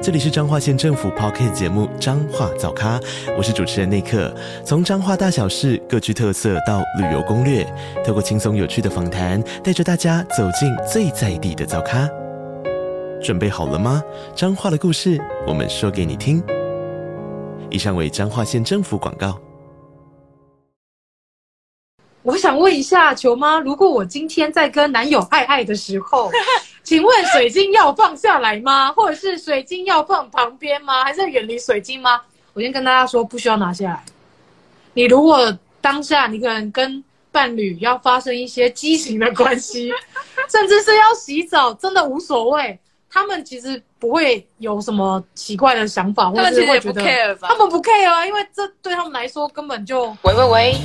这里是彰化县政府 Podcast 节目《彰化早咖》，我是主持人内克。从彰化大小事各具特色到旅游攻略，透过轻松有趣的访谈，带着大家走进最在地的早咖。准备好了吗？彰化的故事，我们说给你听。以上为彰化县政府广告。我想问一下，球妈，如果我今天在跟男友爱爱的时候，请问水晶要放下来吗？或者是水晶要放旁边吗？还是远离水晶吗？我先跟大家说，不需要拿下来。你如果当下你可能跟伴侣要发生一些激情的关系，甚至是要洗澡，真的无所谓。他们其实不会有什么奇怪的想法，或者是会觉得他们不 care 啊，因为这对他们来说根本就……喂喂喂，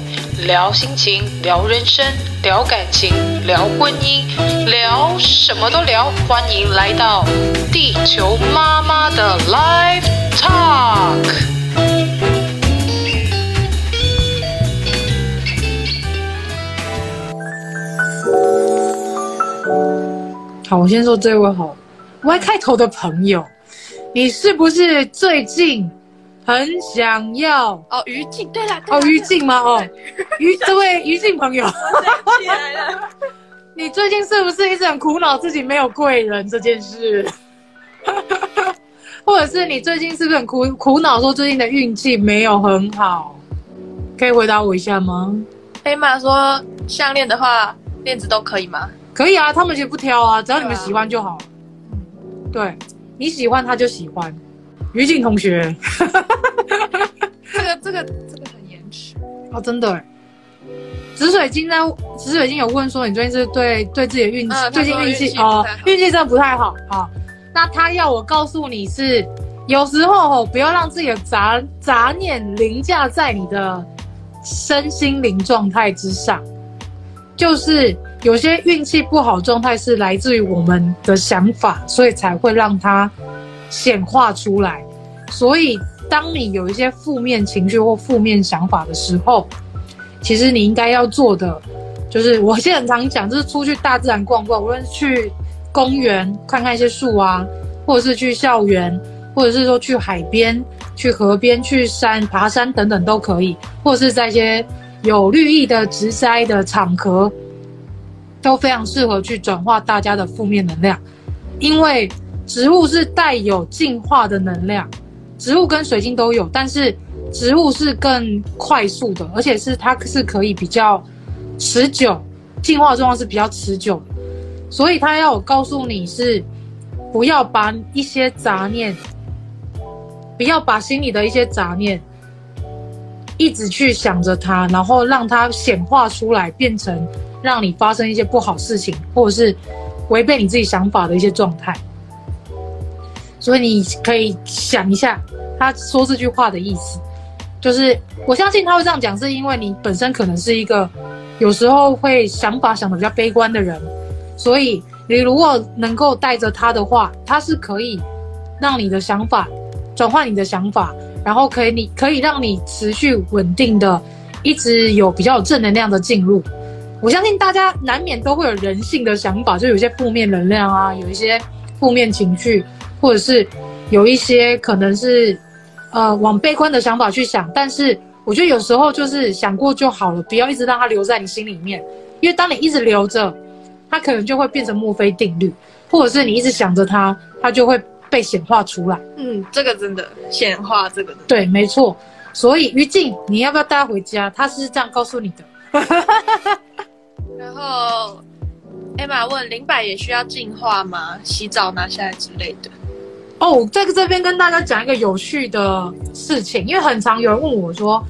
聊心情，聊人生，聊感情，聊婚姻，聊什么都聊，欢迎来到地球妈妈的 Live Talk。好，我先说这位好。Y 开头的朋友，你是不是最近很想要哦？于静，对了，哦，于静吗？哦，于 这位于静朋友，起来了。你最近是不是一直很苦恼自己没有贵人这件事？或者是你最近是不是很苦苦恼说最近的运气没有很好？可以回答我一下吗？黑马说项链的话，链子都可以吗？可以啊，他们其实不挑啊，只要你们喜欢就好。对，你喜欢他就喜欢，于静同学，这个这个这个很延迟哦，真的。紫水晶呢？紫水晶有问说，你最近是对对自己的运气，最近运气哦，运气真的不太好。好，那他要我告诉你是，有时候哦，不要让自己的杂杂念凌驾在你的身心灵状态之上，就是。有些运气不好状态是来自于我们的想法，所以才会让它显化出来。所以，当你有一些负面情绪或负面想法的时候，其实你应该要做的，就是我现在很常讲，就是出去大自然逛逛，无论是去公园看看一些树啊，或者是去校园，或者是说去海边、去河边、去山爬山等等都可以，或者是在一些有绿意的植栽的场合。都非常适合去转化大家的负面能量，因为植物是带有净化的能量，植物跟水晶都有，但是植物是更快速的，而且是它是可以比较持久，净化状况是比较持久，所以它要我告诉你是，不要把一些杂念，不要把心里的一些杂念，一直去想着它，然后让它显化出来，变成。让你发生一些不好事情，或者是违背你自己想法的一些状态，所以你可以想一下他说这句话的意思，就是我相信他会这样讲，是因为你本身可能是一个有时候会想法想得比较悲观的人，所以你如果能够带着他的话，他是可以让你的想法转换你的想法，然后可以你可以让你持续稳定的一直有比较有正能量的进入。我相信大家难免都会有人性的想法，就有一些负面能量啊，有一些负面情绪，或者是有一些可能是呃往悲观的想法去想。但是我觉得有时候就是想过就好了，不要一直让它留在你心里面，因为当你一直留着，它可能就会变成墨菲定律，或者是你一直想着它，它就会被显化出来。嗯，这个真的显化这个对，没错。所以于静，你要不要带他回家？他是这样告诉你的。然后，Emma 问灵摆也需要净化吗？洗澡拿下来之类的。哦，在这边跟大家讲一个有趣的事情，因为很常有人问我说，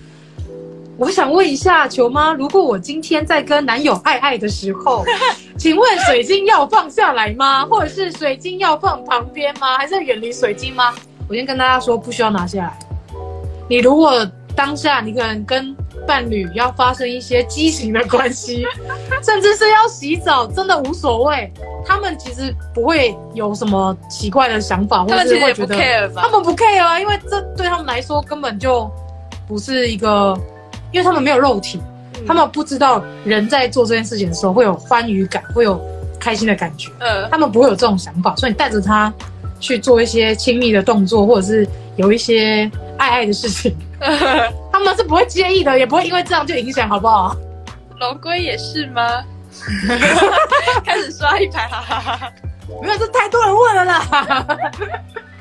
我想问一下球妈，如果我今天在跟男友爱爱的时候，请问水晶要放下来吗？或者是水晶要放旁边吗？还是远离水晶吗？我先跟大家说，不需要拿下来。你如果当下你可能跟伴侣要发生一些激情的关系，甚至是要洗澡，真的无所谓。他们其实不会有什么奇怪的想法，或者是会觉得他们不 care 啊，因为这对他们来说根本就不是一个，因为他们没有肉体，嗯、他们不知道人在做这件事情的时候会有欢愉感，会有开心的感觉。呃，他们不会有这种想法，所以你带着他去做一些亲密的动作，或者是有一些爱爱的事情，他们是不会介意的，也不会因为这样就影响，好不好？龙龟也是吗？开始刷一排，哈哈哈！没有，这太多人问了啦。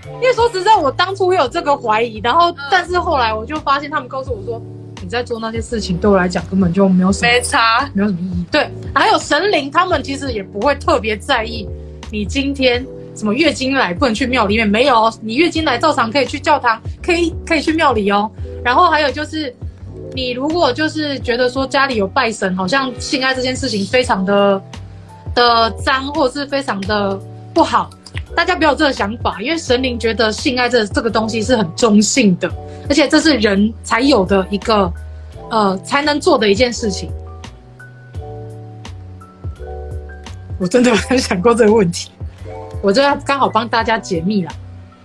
因为说实在，我当初也有这个怀疑，然后、嗯、但是后来我就发现，他们告诉我说，你在做那些事情，对我来讲根本就没有什么，没差，没有什么意义。对，还有神灵，他们其实也不会特别在意你今天什么月经来不能去庙里面，没有，你月经来照常可以去教堂，可以可以去庙里哦。然后还有就是。你如果就是觉得说家里有拜神，好像性爱这件事情非常的的脏，或者是非常的不好，大家不要有这个想法，因为神灵觉得性爱这这个东西是很中性的，而且这是人才有的一个呃才能做的一件事情。我真的有想过这个问题，我就要刚好帮大家解密了。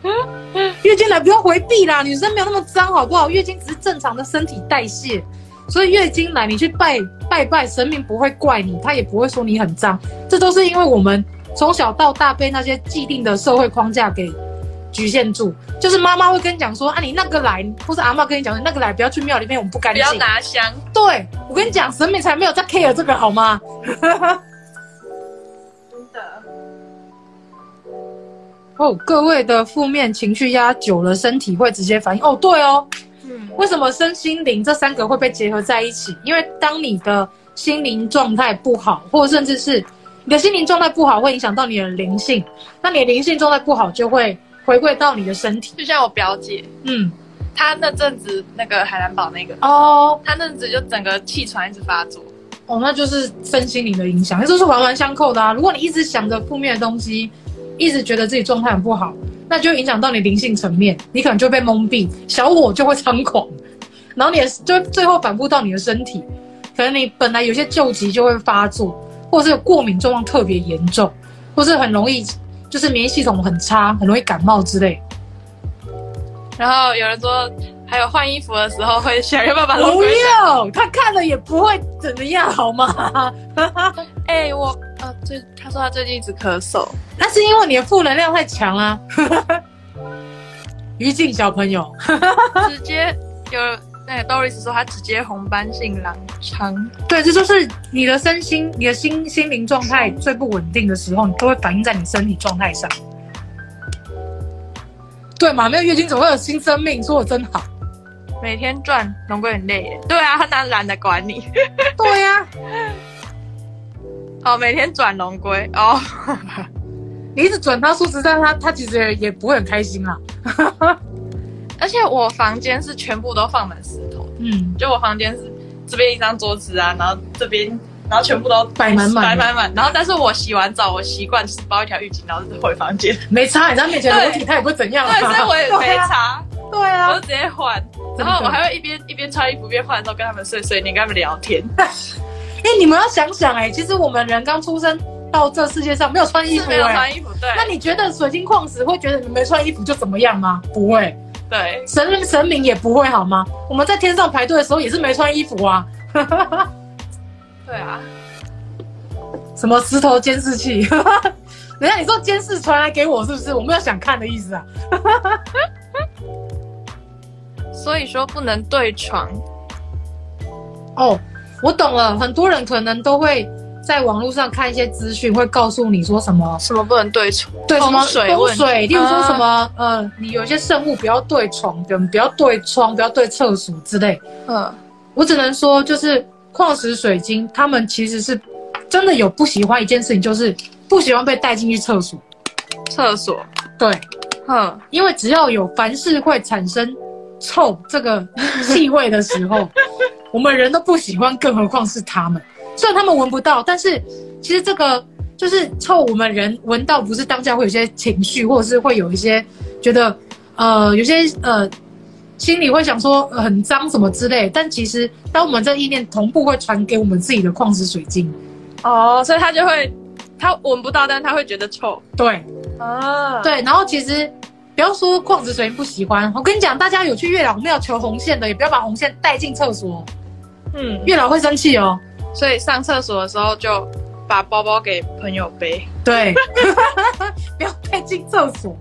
月经来不要回避啦，女生没有那么脏，好不好？月经只是正常的身体代谢，所以月经来你去拜拜拜神明不会怪你，他也不会说你很脏，这都是因为我们从小到大被那些既定的社会框架给局限住。就是妈妈会跟你讲说啊，你那个来，或是阿妈跟你讲说那个来不要去庙里面，我们不干净，不要拿香。对，我跟你讲，神明才没有在 care 这个好吗？哦，各位的负面情绪压久了，身体会直接反应。哦，对哦，嗯，为什么身心灵这三个会被结合在一起？因为当你的心灵状态不好，或者甚至是你的心灵状态不好，会影响到你的灵性。那你的灵性状态不好，就会回归到你的身体。就像我表姐，嗯，她那阵子那个海南岛那个哦，她那阵子就整个气喘一直发作。哦，那就是身心灵的影响，这都是环环相扣的啊。如果你一直想着负面的东西。一直觉得自己状态很不好，那就影响到你灵性层面，你可能就被蒙蔽，小我就会猖狂，然后你也就最后反复到你的身体，可能你本来有些旧疾就会发作，或者是有过敏状况特别严重，或是很容易就是免疫系统很差，很容易感冒之类。然后有人说，还有换衣服的时候会想要不要把？不要，他看了也不会怎么样，好吗？哎、欸，我。啊，最他说他最近一直咳嗽，那是因为你的负能量太强啊。于静小朋友，直接有那个 Doris 说他直接红斑性狼疮，对，这就是你的身心、你的心心灵状态最不稳定的时候，你都会反映在你身体状态上。对嘛？没有月经总会有新生命，说的真好。每天转龙龟很累耶，对啊，他哪懒得管你？对呀、啊。哦，每天转龙龟哦，你一直转他，说实在，他他其实也，也不会很开心啦。而且我房间是全部都放满石头，嗯，就我房间是这边一张桌子啊，然后这边，然后全部都摆满满，摆满满。然后，但是我洗完澡，我习惯是包一条浴巾，然后回房间，没擦，你在他面前裸体，他也不会怎样。对，所以我也没擦。对啊，我就直接换，然后我还会一边一边穿衣服一边换的时候跟他们碎碎念，跟他们聊天。哎、欸，你们要想想哎、欸，其实我们人刚出生到这世界上没有穿衣服、欸，没有穿衣服，对。那你觉得水晶矿石会觉得你没穿衣服就怎么样吗？不会，对。神神明也不会好吗？我们在天上排队的时候也是没穿衣服啊。对啊。什么石头监视器？等下你说监视传来给我是不是？我没有想看的意思啊。所以说不能对床。哦。我懂了，很多人可能都会在网络上看一些资讯，会告诉你说什么什么不能对床，对什么风水，风水，例如说什么呃，你有些圣物不要对床，不不要对窗，不要对厕所之类。嗯，我只能说，就是矿石水晶，他们其实是真的有不喜欢一件事情，就是不喜欢被带进去厕所。厕所，对，嗯，因为只要有凡事会产生臭这个气味的时候。我们人都不喜欢，更何况是他们。虽然他们闻不到，但是其实这个就是臭。我们人闻到，不是当下会有些情绪，或者是会有一些觉得，呃，有些呃心里会想说、呃、很脏什么之类，但其实当我们这意念同步会传给我们自己的矿石水晶，哦，所以他就会他闻不到，但他会觉得臭。对，啊，对，然后其实不要说矿石水晶不喜欢，我跟你讲，大家有去月老庙求红线的，也不要把红线带进厕所，嗯，月老会生气哦。所以上厕所的时候就把包包给朋友背，对，不要带进厕所。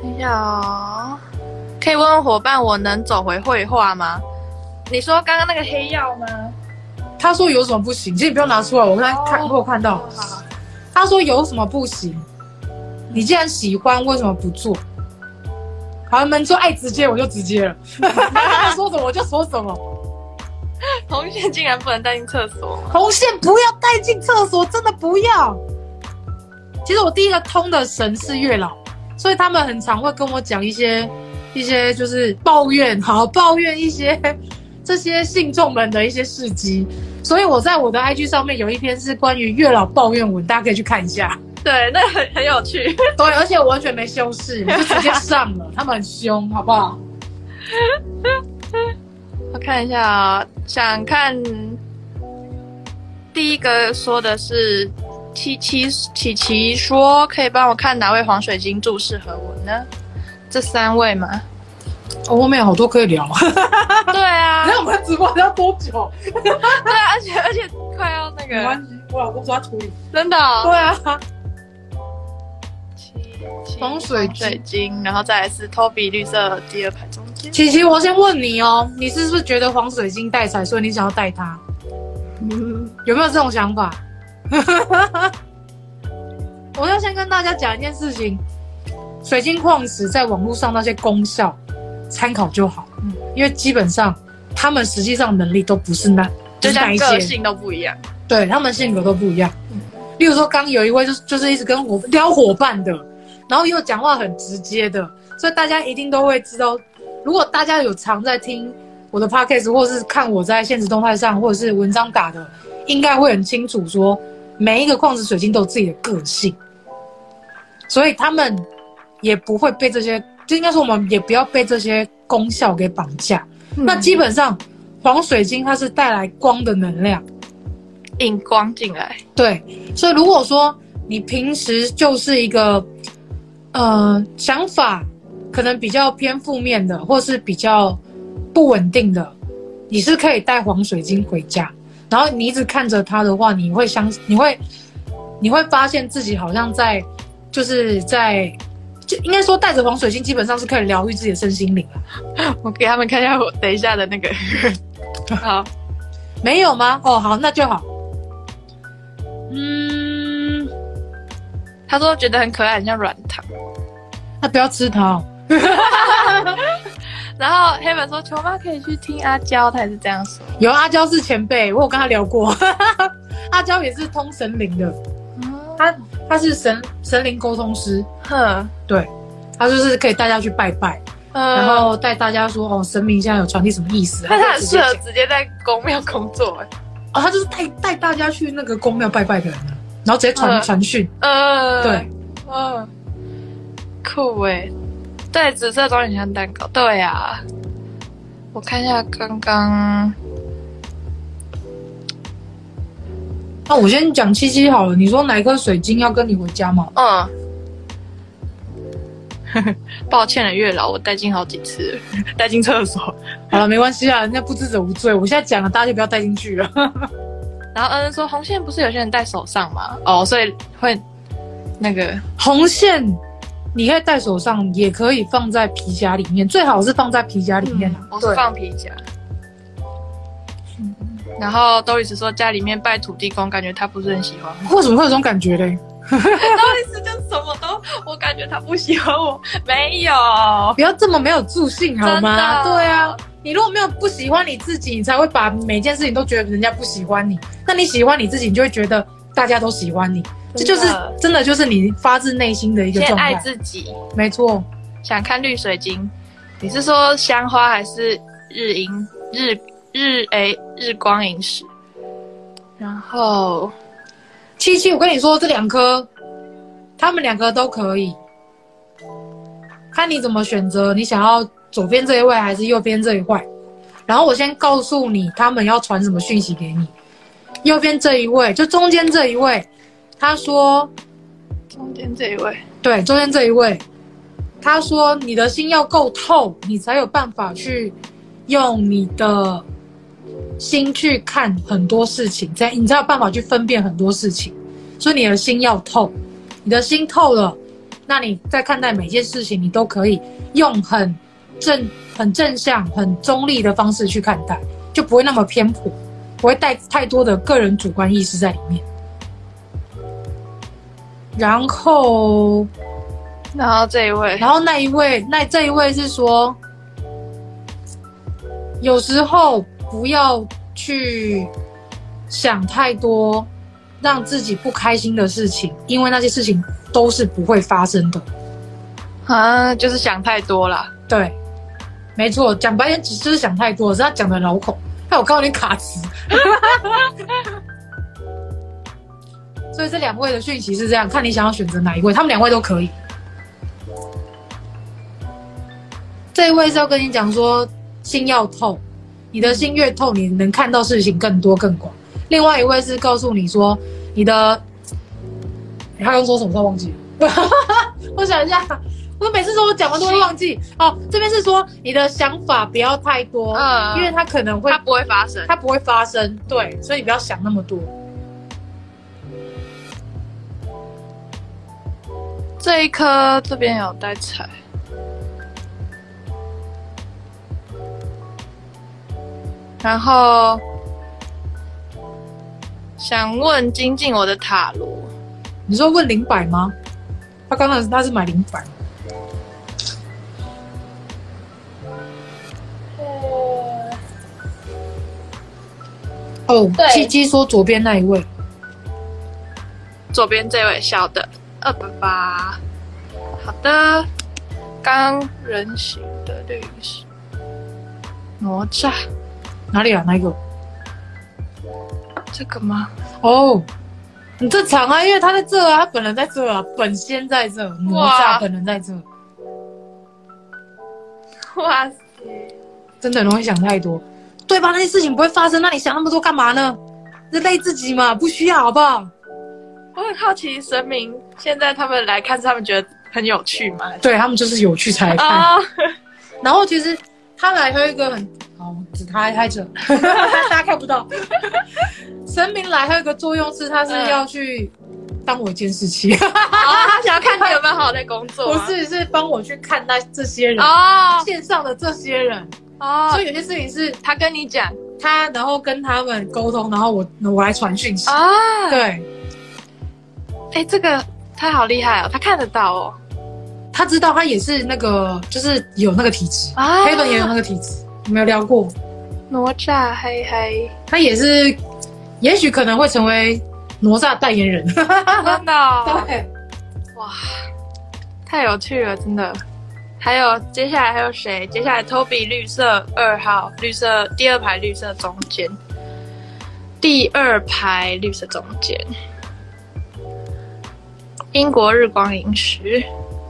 等一下哦。可以问问伙伴，我能走回绘画吗？你说刚刚那个黑曜吗？他说有什么不行？其实你不用拿出来，我刚才看，我有看到。他说有什么不行？你既然喜欢，为什么不做？好，你们说爱直接，我就直接了。他说什么我就说什么。红线竟然不能带进厕所？红线不要带进厕所，真的不要。其实我第一个通的神是月老，所以他们很常会跟我讲一些。一些就是抱怨，好抱怨一些 这些信众们的一些事迹，所以我在我的 IG 上面有一篇是关于月老抱怨文，大家可以去看一下。对，那很很有趣。对，而且我完全没修饰，我就直接上了。他们很凶，好不好？我看一下啊、哦，想看第一个说的是七七琪琪说，可以帮我看哪位黄水晶柱适合我呢？这三位吗？哦，后面有好多可以聊。对啊，那我们直播要多久？对啊，而且而且快要那个。没关系，我老公说他处理。真的、哦？对啊。黄水水晶，然后再来是 Toby 绿色第二排中间。琪琪，我先问你哦，你是不是觉得黄水晶带财，所以你想要带它？嗯，有没有这种想法？我要先跟大家讲一件事情。水晶矿石在网络上那些功效，参考就好。嗯，因为基本上他们实际上能力都不是那，就是那一个性都不一样。对，他们性格都不一样。嗯，例如说刚有一位就是就是一直跟我撩伙伴的，然后又讲话很直接的，所以大家一定都会知道。如果大家有常在听我的 podcast，或是看我在现实动态上或者是文章打的，应该会很清楚说，每一个矿石水晶都有自己的个性，所以他们。也不会被这些，就应该说我们也不要被这些功效给绑架。嗯、那基本上，黄水晶它是带来光的能量，引光进来。对，所以如果说你平时就是一个，呃，想法可能比较偏负面的，或是比较不稳定的，你是可以带黄水晶回家，然后你一直看着它的话，你会相，你会，你会发现自己好像在，就是在。就应该说，带着黄水晶基本上是可以疗愈自己的身心灵了。我给他们看一下我等一下的那个。好，没有吗？哦，好，那就好。嗯，他说觉得很可爱，很像软糖。那不要吃它。然后黑粉说：“球妈可以去听阿娇，他也是这样说。有阿娇是前辈，我有跟他聊过。阿娇也是通神灵的。他。”他是神神灵沟通师，哼，对，他就是可以带大家去拜拜，嗯、然后带大家说哦，神明现在有传递什么意思？他很适合直接在宫庙工作，哎，哦，他就是带带大家去那个宫庙拜拜的人，然后直接传传讯，嗯，对，嗯，酷哎，对，紫色装点像蛋糕，对呀、啊，我看一下刚刚。那我先讲七七好了。你说哪一颗水晶要跟你回家吗？嗯。抱歉了，月老，我带进好几次，带进厕所。好了，没关系啊，人家不知者无罪。我现在讲了，大家就不要带进去了。然后恩恩说，红线不是有些人戴手上吗？哦，所以会那个红线，你可以戴手上，也可以放在皮夹里面，最好是放在皮夹里面。嗯、我是放皮夹。然后 Doris 说家里面拜土地公，感觉他不是很喜欢。为什么会有这种感觉嘞？Doris 就什么都，我感觉他不喜欢我。没有，不要这么没有自信好吗？对啊，你如果没有不喜欢你自己，你才会把每件事情都觉得人家不喜欢你。那你喜欢你自己，你就会觉得大家都喜欢你。这就是真的，就是你发自内心的一个状态。先爱自己，没错。想看绿水晶，你是说香花还是日樱日？日诶日光萤石，然后七七，我跟你说这两颗，他们两个都可以，看你怎么选择。你想要左边这一位还是右边这一块？然后我先告诉你他们要传什么讯息给你。右边这一位，就中间这一位，他说，中间这一位，对，中间这一位，他说你的心要够透，你才有办法去用你的心去看很多事情，才你才有办法去分辨很多事情。所以你的心要透，你的心透了，那你在看待每件事情，你都可以用很正、很正向、很中立的方式去看待，就不会那么偏颇。不会带太多的个人主观意识在里面，然后，然后这一位，然后那一位，那这一位是说，有时候不要去想太多让自己不开心的事情，因为那些事情都是不会发生的。啊，就是想太多了。对，没错，讲白点，只是想太多，是他讲的老口。害我告诉你卡词，所以这两位的讯息是这样，看你想要选择哪一位，他们两位都可以。这一位是要跟你讲说，心要透，你的心越透，你能看到事情更多更广。另外一位是告诉你说，你的，他刚说什么？我忘记了，我想一下。我每次说我讲完都会忘记哦。这边是说你的想法不要太多，嗯，因为它可能会，它不会发生，它不会发生，对，所以你不要想那么多。这一颗这边有带彩，然后想问精进我的塔罗，你说问灵摆吗？他刚刚他是买灵摆。哦，七七说左边那一位，左边这位小的二八八，好的，刚人形的律师哪吒，哪里啊？哪一个？这个吗？哦，很正常啊，因为他在这啊，他本人在这啊，本仙在这，哪吒本人在这。哇塞，真的容易想太多。对吧？那些事情不会发生，那你想那么多干嘛呢？是累自己嘛？不需要，好不好？我很好奇，神明现在他们来看，他们觉得很有趣吗？对，他们就是有趣才来看。Oh. 然后其实他来还有一个很好，只他还在这，大家看不到。神明来还有一个作用是，他是要去当我监视器。哦，他想要看你有没有好好在工作。不是，是帮我去看那这些人哦，oh. 线上的这些人。哦，所以有些事情是他跟你讲，他然后跟他们沟通，然后我我来传讯息啊。对，哎、欸，这个他好厉害哦，他看得到哦，他知道他也是那个，就是有那个体质啊，黑本也有那个体质，有没有聊过？哪吒嘿嘿，他也是，也许可能会成为哪吒代言人，真的、哦，对，哇，太有趣了，真的。还有接下来还有谁？接下来 Toby 绿色二号，绿色第二排绿色中间，第二排绿色中间。英国日光饮食，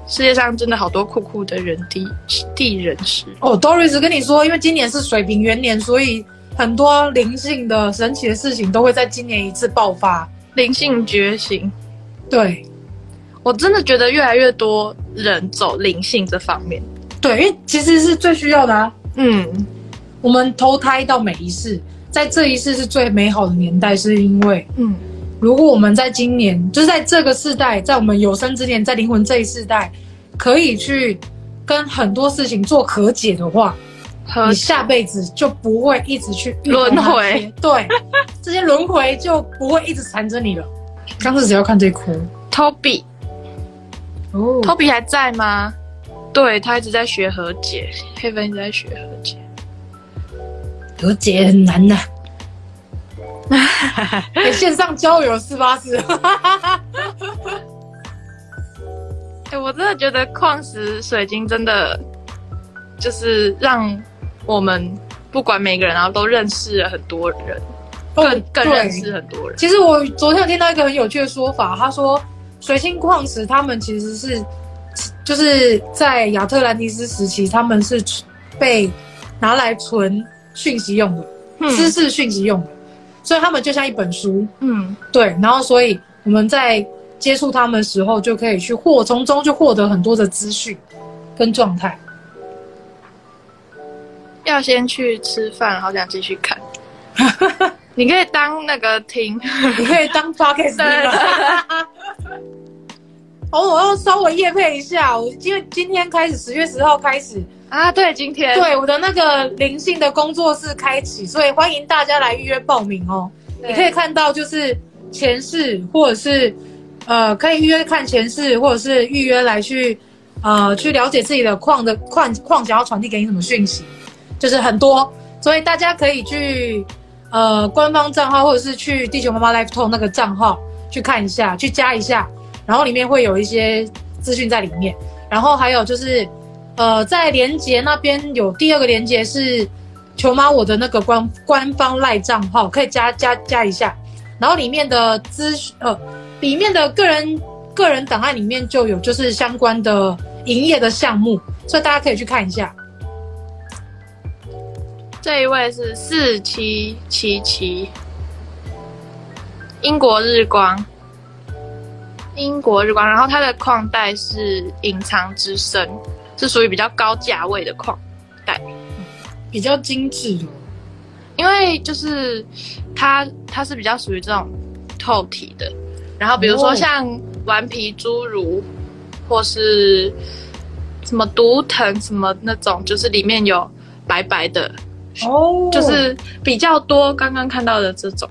世界上真的好多酷酷的人地地人士哦。Doris 跟你说，因为今年是水平元年，所以很多灵性的神奇的事情都会在今年一次爆发，灵性觉醒。对。我真的觉得越来越多人走灵性这方面，对，因为其实是最需要的啊。嗯，我们投胎到每一世，在这一世是最美好的年代，是因为，嗯，如果我们在今年，就是在这个世代，在我们有生之年，在灵魂这一世代，可以去跟很多事情做和解的话，你下辈子就不会一直去轮回，对，这些轮回就不会一直缠着你了。刚是只要看这一哭，Toby。哦，Toby 还在吗？对，他一直在学和解，黑粉一直在学和解，和解很难的。欸、线上交友四八四。哎，我真的觉得矿石水晶真的就是让我们不管每个人，然后都认识了很多人，更、哦、更认识很多人。其实我昨天有听到一个很有趣的说法，他说。水晶矿石，他们其实是，就是在亚特兰蒂斯时期，他们是被拿来存讯息用的，嗯、知识讯息用的，所以他们就像一本书，嗯，对。然后，所以我们在接触他们的时候，就可以去获从中就获得很多的资讯跟状态。要先去吃饭，好想继续看。你可以当那个听，你可以当 podcast 哦，我要稍微夜配一下，我因为今天开始，十月十号开始啊，对，今天对我的那个灵性的工作室开启，所以欢迎大家来预约报名哦。你可以看到就是前世，或者是呃，可以预约看前世，或者是预约来去呃去了解自己的矿的矿矿想要传递给你什么讯息，就是很多，所以大家可以去呃官方账号，或者是去地球妈妈 Life Talk 那个账号去看一下，去加一下。然后里面会有一些资讯在里面，然后还有就是，呃，在连接那边有第二个连接是球妈我的那个官官方赖账号，可以加加加一下。然后里面的资，呃，里面的个人个人档案里面就有就是相关的营业的项目，所以大家可以去看一下。这一位是四七七七，英国日光。英国日光，然后它的矿带是隐藏之声，是属于比较高价位的矿带，比较精致的。因为就是它它是比较属于这种透体的，然后比如说像顽皮侏儒，或是什么毒藤什么那种，就是里面有白白的哦，就是比较多。刚刚看到的这种，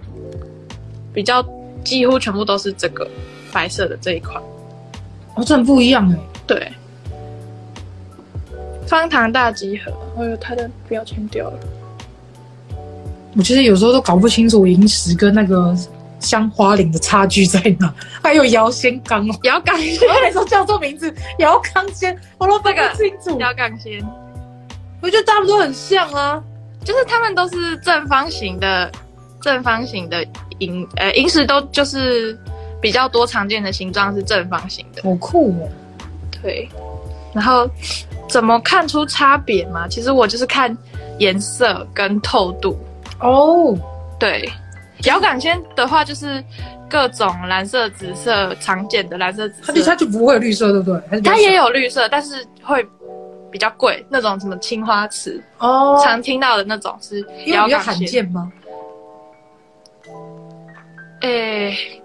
比较几乎全部都是这个。白色的这一块，哦，这很不一样哎。对，方糖大集合，哎呦，它的标签掉了。我其实有时候都搞不清楚萤石跟那个香花岭的差距在哪。还有姚仙刚哦，遥钢仙，我每次叫错名字，遥钢仙，我都分不清楚。遥钢仙，我觉得他们都很像啊，就是他们都是正方形的，正方形的银，呃，银石都就是。比较多常见的形状是正方形的，好酷哦。对，然后怎么看出差别嘛？其实我就是看颜色跟透度哦。对，遥感仙的话就是各种蓝色、紫色常见的蓝色、紫色，它它就不会有绿色，对不对？它也有绿色，但是会比较贵。那种什么青花瓷哦，常听到的那种是遥感仙，比较罕见吗？诶。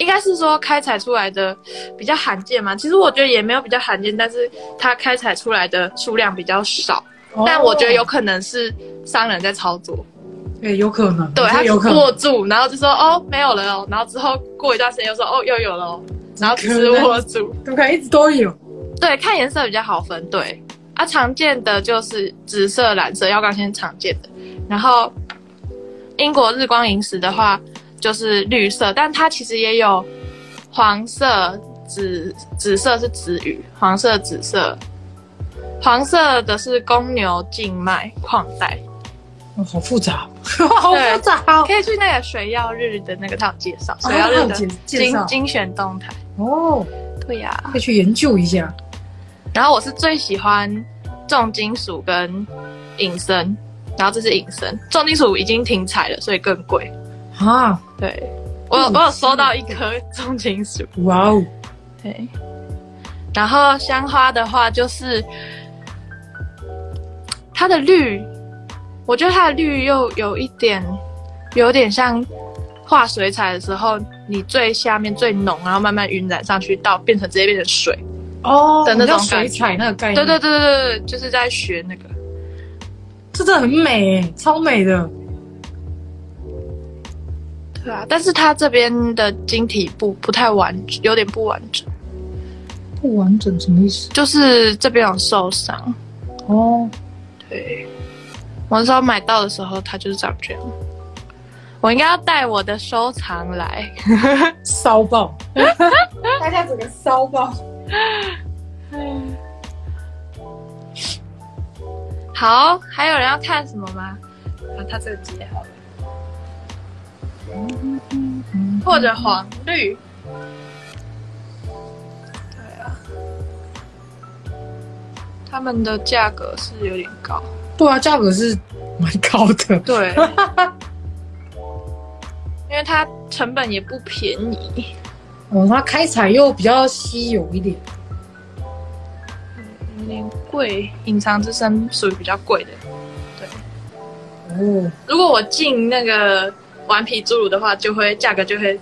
应该是说开采出来的比较罕见嘛，其实我觉得也没有比较罕见，但是它开采出来的数量比较少。哦、但我觉得有可能是商人在操作，对，有可能，对，他握住，然后就说哦没有了哦，然后之后过一段时间又说哦又有了哦，然后只是握住，都可以一直都有。对，看颜色比较好分。对，啊，常见的就是紫色、蓝色，遥感仙常见的。然后英国日光萤石的话。就是绿色，但它其实也有黄色、紫紫色是紫雨，黄色、紫色，黄色的是公牛静脉矿带。哦，好复杂，好复杂。可以去那个水曜日的那个他有介绍，水曜日的精精选动态。哦，对呀，可以去研究一下。然后我是最喜欢重金属跟隐身，然后这是隐身，重金属已经停采了，所以更贵。啊，对，我有我有收到一颗重金属，哇哦，对，然后香花的话就是它的绿，我觉得它的绿又有一点，有点像画水彩的时候，你最下面最浓，然后慢慢晕染上去到变成直接变成水哦的那种水彩那个概念，对对对对对，就是在学那个，这真的很美，超美的。对啊，但是它这边的晶体不不太完整，有点不完整。不完整什么意思？就是这边有受伤。哦，对，我那时候买到的时候，它就是长这样。我应该要带我的收藏来，骚爆，大家整个骚爆。好，还有人要看什么吗？啊，他这个接好了。或者黄绿，对啊，他们的价格是有点高。对啊，价格是蛮高的。对，因为它成本也不便宜。哦，它开采又比较稀有一点，有点贵。隐藏之声属于比较贵的。对。哦。如果我进那个顽皮侏儒的话，就会价格就会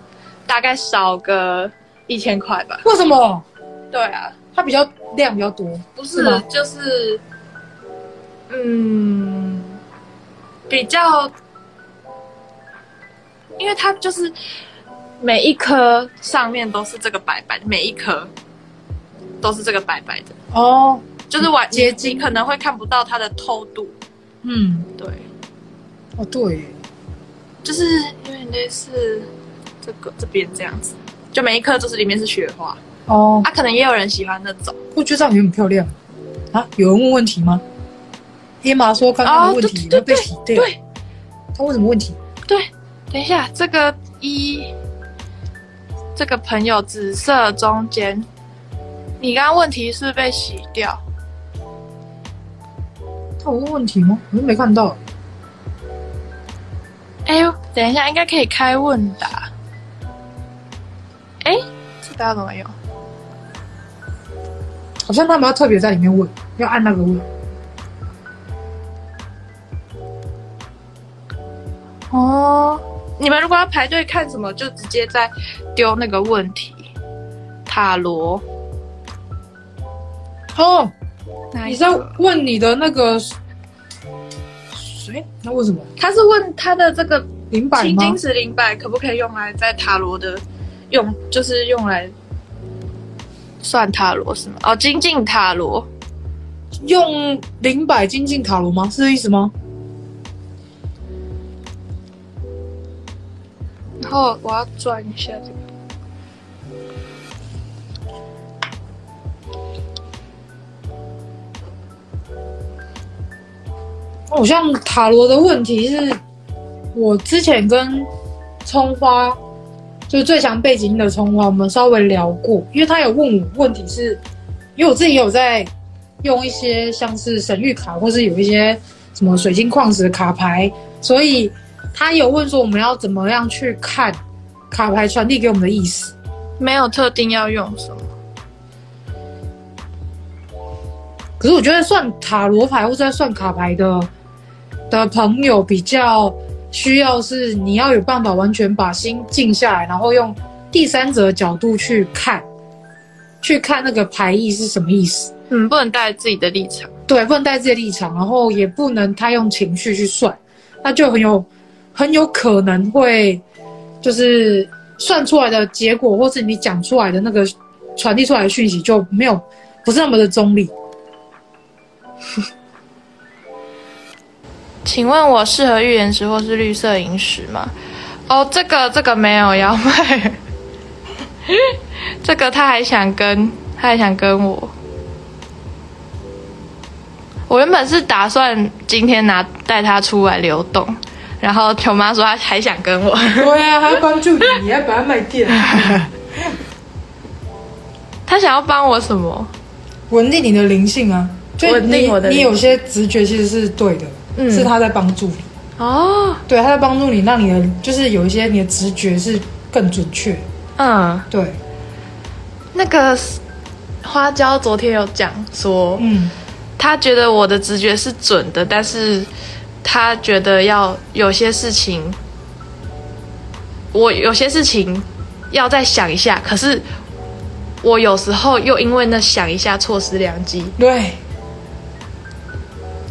大概少个一千块吧。为什么？对啊，它比较量比较多。不是，是就是。嗯，比较，因为它就是每一颗上面都是这个白白的，每一颗都是这个白白的哦，就是完接近，可能会看不到它的透度。嗯，对，哦对，就是有点类似这个这边这样子，就每一颗就是里面是雪花哦，啊，可能也有人喜欢那种，我觉得这样也很漂亮啊。有人问问题吗？天马说：“刚刚的问题要被洗掉。对，他问什么问题？对，等一下，这个一，这个朋友紫色中间，你刚刚问题是被洗掉？他有问问题吗？我都没看到。哎呦，等一下，应该可以开问答。哎，这大家怎么有？好像他们要特别在里面问，要按那个问。”哦，你们如果要排队看什么，就直接在丢那个问题。塔罗。哦，你在问你的那个谁？那为什么？他是问他的这个灵摆吗？青金石灵摆可不可以用来在塔罗的用，就是用来算塔罗是吗？哦，精进塔罗，用灵摆精进塔罗吗？是这意思吗？然后我要转一下这个。好像塔罗的问题是，我之前跟葱花，就是最强背景的葱花，我们稍微聊过，因为他有问我问题是，因为我自己有在用一些像是神谕卡，或是有一些什么水晶矿石的卡牌，所以。他有问说，我们要怎么样去看卡牌传递给我们的意思？没有特定要用什么。可是我觉得算塔罗牌或者算卡牌的的朋友，比较需要是你要有办法完全把心静下来，然后用第三者的角度去看，去看那个牌意是什么意思。嗯，不能带自己的立场。对，不能带自己的立场，然后也不能太用情绪去算，那就很有。很有可能会，就是算出来的结果，或是你讲出来的那个传递出来的讯息就没有，不是那么的中立。请问我适合预言石或是绿色萤石吗？哦，这个这个没有要卖，这个他还想跟，他还想跟我。我原本是打算今天拿带他出来流动。然后球妈说她还想跟我，对啊，还要关注你，你要把它卖掉。他想要帮我什么？稳定你的灵性啊，稳定我的。你有些直觉其实是对的，嗯，是他在帮助你。哦，对，他在帮助你，让你的就是有一些你的直觉是更准确。嗯，对。那个花椒昨天有讲说，嗯，他觉得我的直觉是准的，但是。他觉得要有些事情，我有些事情要再想一下。可是我有时候又因为那想一下错失良机。对，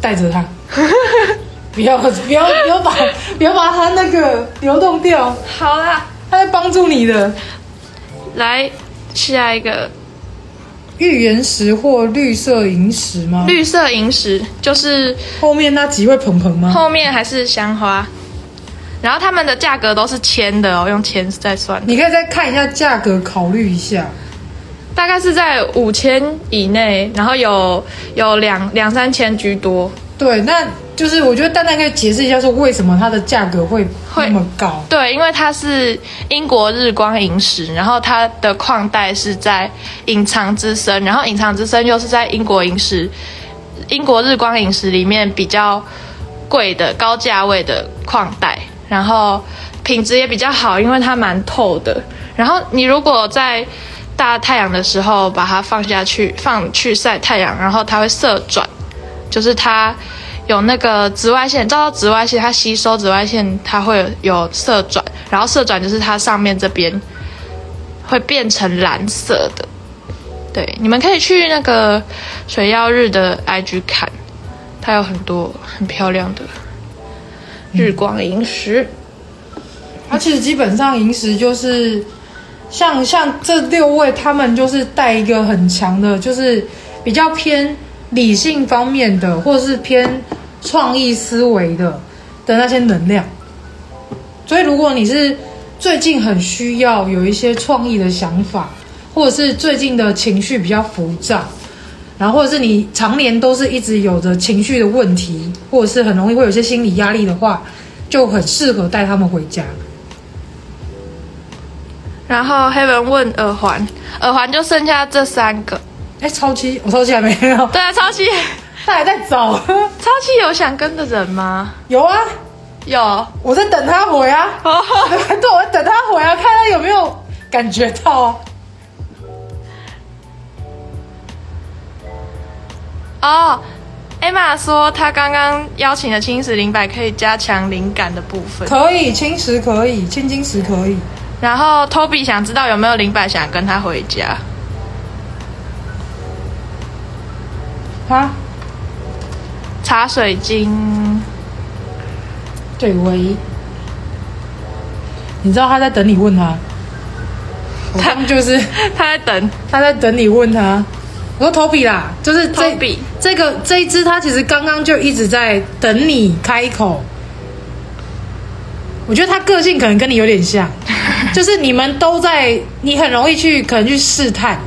带着他，不要不要不要把不要把它那个流动掉。好啦，他在帮助你的。来下一个。玉岩石或绿色萤石吗？绿色萤石就是后面那几位鹏鹏吗？后面还是香花，然后他们的价格都是千的哦，用千在算。你可以再看一下价格，考虑一下，大概是在五千以内，然后有有两两三千居多。对，那。就是我觉得蛋蛋可以解释一下，说为什么它的价格会那么高？对，因为它是英国日光萤石，然后它的矿带是在隐藏之森，然后隐藏之森又是在英国萤石英国日光萤石里面比较贵的高价位的矿带，然后品质也比较好，因为它蛮透的。然后你如果在大太阳的时候把它放下去，放去晒太阳，然后它会色转，就是它有那个紫外线，照到紫外线，它吸收紫外线，它会有色转，然后色转就是它上面这边会变成蓝色的。对，你们可以去那个水曜日的 IG 看，它有很多很漂亮的日光萤石。它、其实基本上萤石就是。像像这六位，他们就是带一个很强的，就是比较偏理性方面的，或是偏创意思维的的那些能量。所以，如果你是最近很需要有一些创意的想法，或者是最近的情绪比较浮躁，然后或者是你常年都是一直有着情绪的问题，或者是很容易会有些心理压力的话，就很适合带他们回家。然后黑人问耳环，耳环就剩下这三个。哎，超期，我超期还没有。对啊，超期，他还在走。超期有想跟的人吗？有啊，有，我在等他回啊。哦，对，我在等他回啊，看他有没有感觉到。哦，艾玛说他刚刚邀请的青石灵摆可以加强灵感的部分。可以，青石可以，青金石可以。然后 Toby 想知道有没有灵摆想跟他回家。哈？茶水晶。对，喂。你知道他在等你问他。他就是 他在等，他在等你问他。我说 Toby 啦，就是这 Toby 这个这一只，他其实刚刚就一直在等你开口。我觉得他个性可能跟你有点像。就是你们都在，你很容易去可能去试探，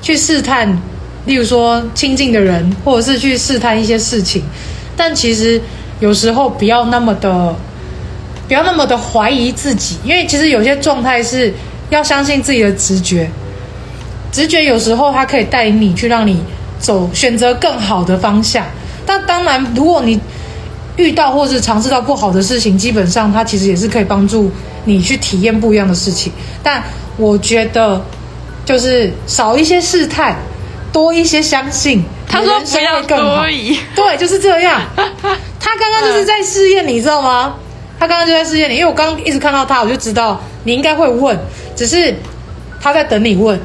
去试探，例如说亲近的人，或者是去试探一些事情。但其实有时候不要那么的，不要那么的怀疑自己，因为其实有些状态是要相信自己的直觉。直觉有时候它可以带领你去让你走选择更好的方向。但当然，如果你遇到或是尝试到不好的事情，基本上它其实也是可以帮助。你去体验不一样的事情，但我觉得就是少一些试探，多一些相信。他说不要多疑，对，就是这样。他刚刚就是在试验你，知道吗？他刚刚就在试验你，因为我刚刚一直看到他，我就知道你应该会问，只是他在等你问。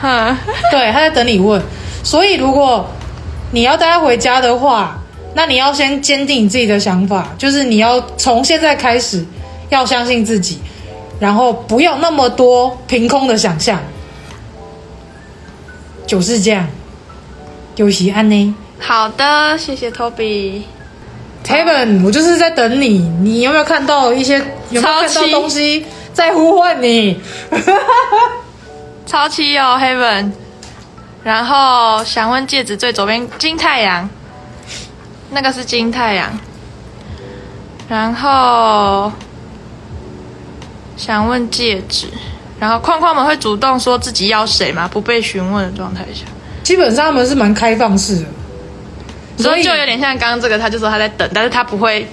哈，对，他在等你问。所以如果你要带他回家的话，那你要先坚定你自己的想法，就是你要从现在开始。要相信自己，然后不要那么多凭空的想象，就是这样。有喜安呢？好的，谢谢 Toby。Kevin，我就是在等你。你有没有看到一些？有没有看到东西在呼唤你？超期哦，Heaven。然后想问戒指最左边金太阳，那个是金太阳。然后。想问戒指，然后框框们会主动说自己要谁吗？不被询问的状态下，基本上他们是蛮开放式的，所以就有点像刚刚这个，他就说他在等，但是他不会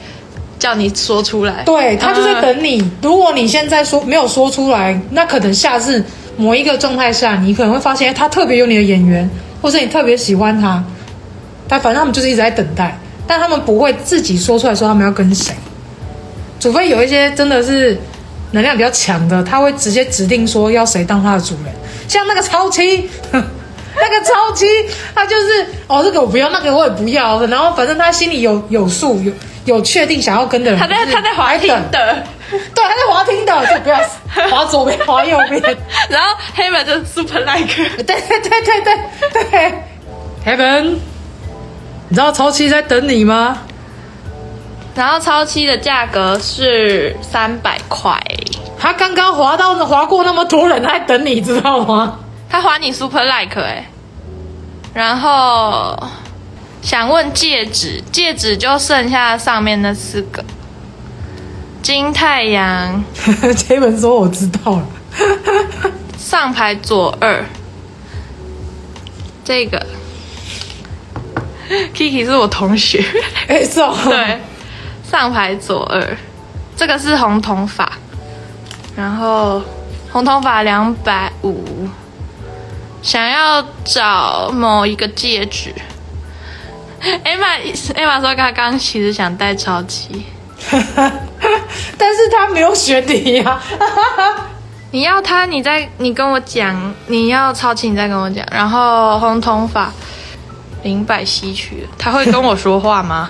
叫你说出来。对，他就在等你。如果你现在说没有说出来，那可能下次某一个状态下，你可能会发现他特别有你的眼缘，或是你特别喜欢他。但反正他们就是一直在等待，但他们不会自己说出来说他们要跟谁，除非有一些真的是。能量比较强的，他会直接指定说要谁当他的主人，像那个超七，那个超七，他就是哦，这个我不要，那个我也不要，然后反正他心里有有数，有有确定想要跟的人。他在他在滑听的，对，他在滑听的，就不要滑左边滑右边。然后黑板就 super like，对对对对对对，Heaven，你知道超七在等你吗？然后超期的价格是三百块，他刚刚划到划过那么多人，他在等你，知道吗？他划你 super like 哎，然后想问戒指，戒指就剩下上面那四个，金太阳。这本说我知道了，上排左二，这个。Kiki 是我同学，哎，是哦，对，上排左二，这个是红铜法，然后红铜法两百五，想要找某一个戒指。Emma，Emma 说她刚刚其实想戴超七，但是她没有学你呀、啊。你要他，你再你跟我讲，你要超七，你再跟我讲。然后红铜法，零百吸取，他会跟我说话吗？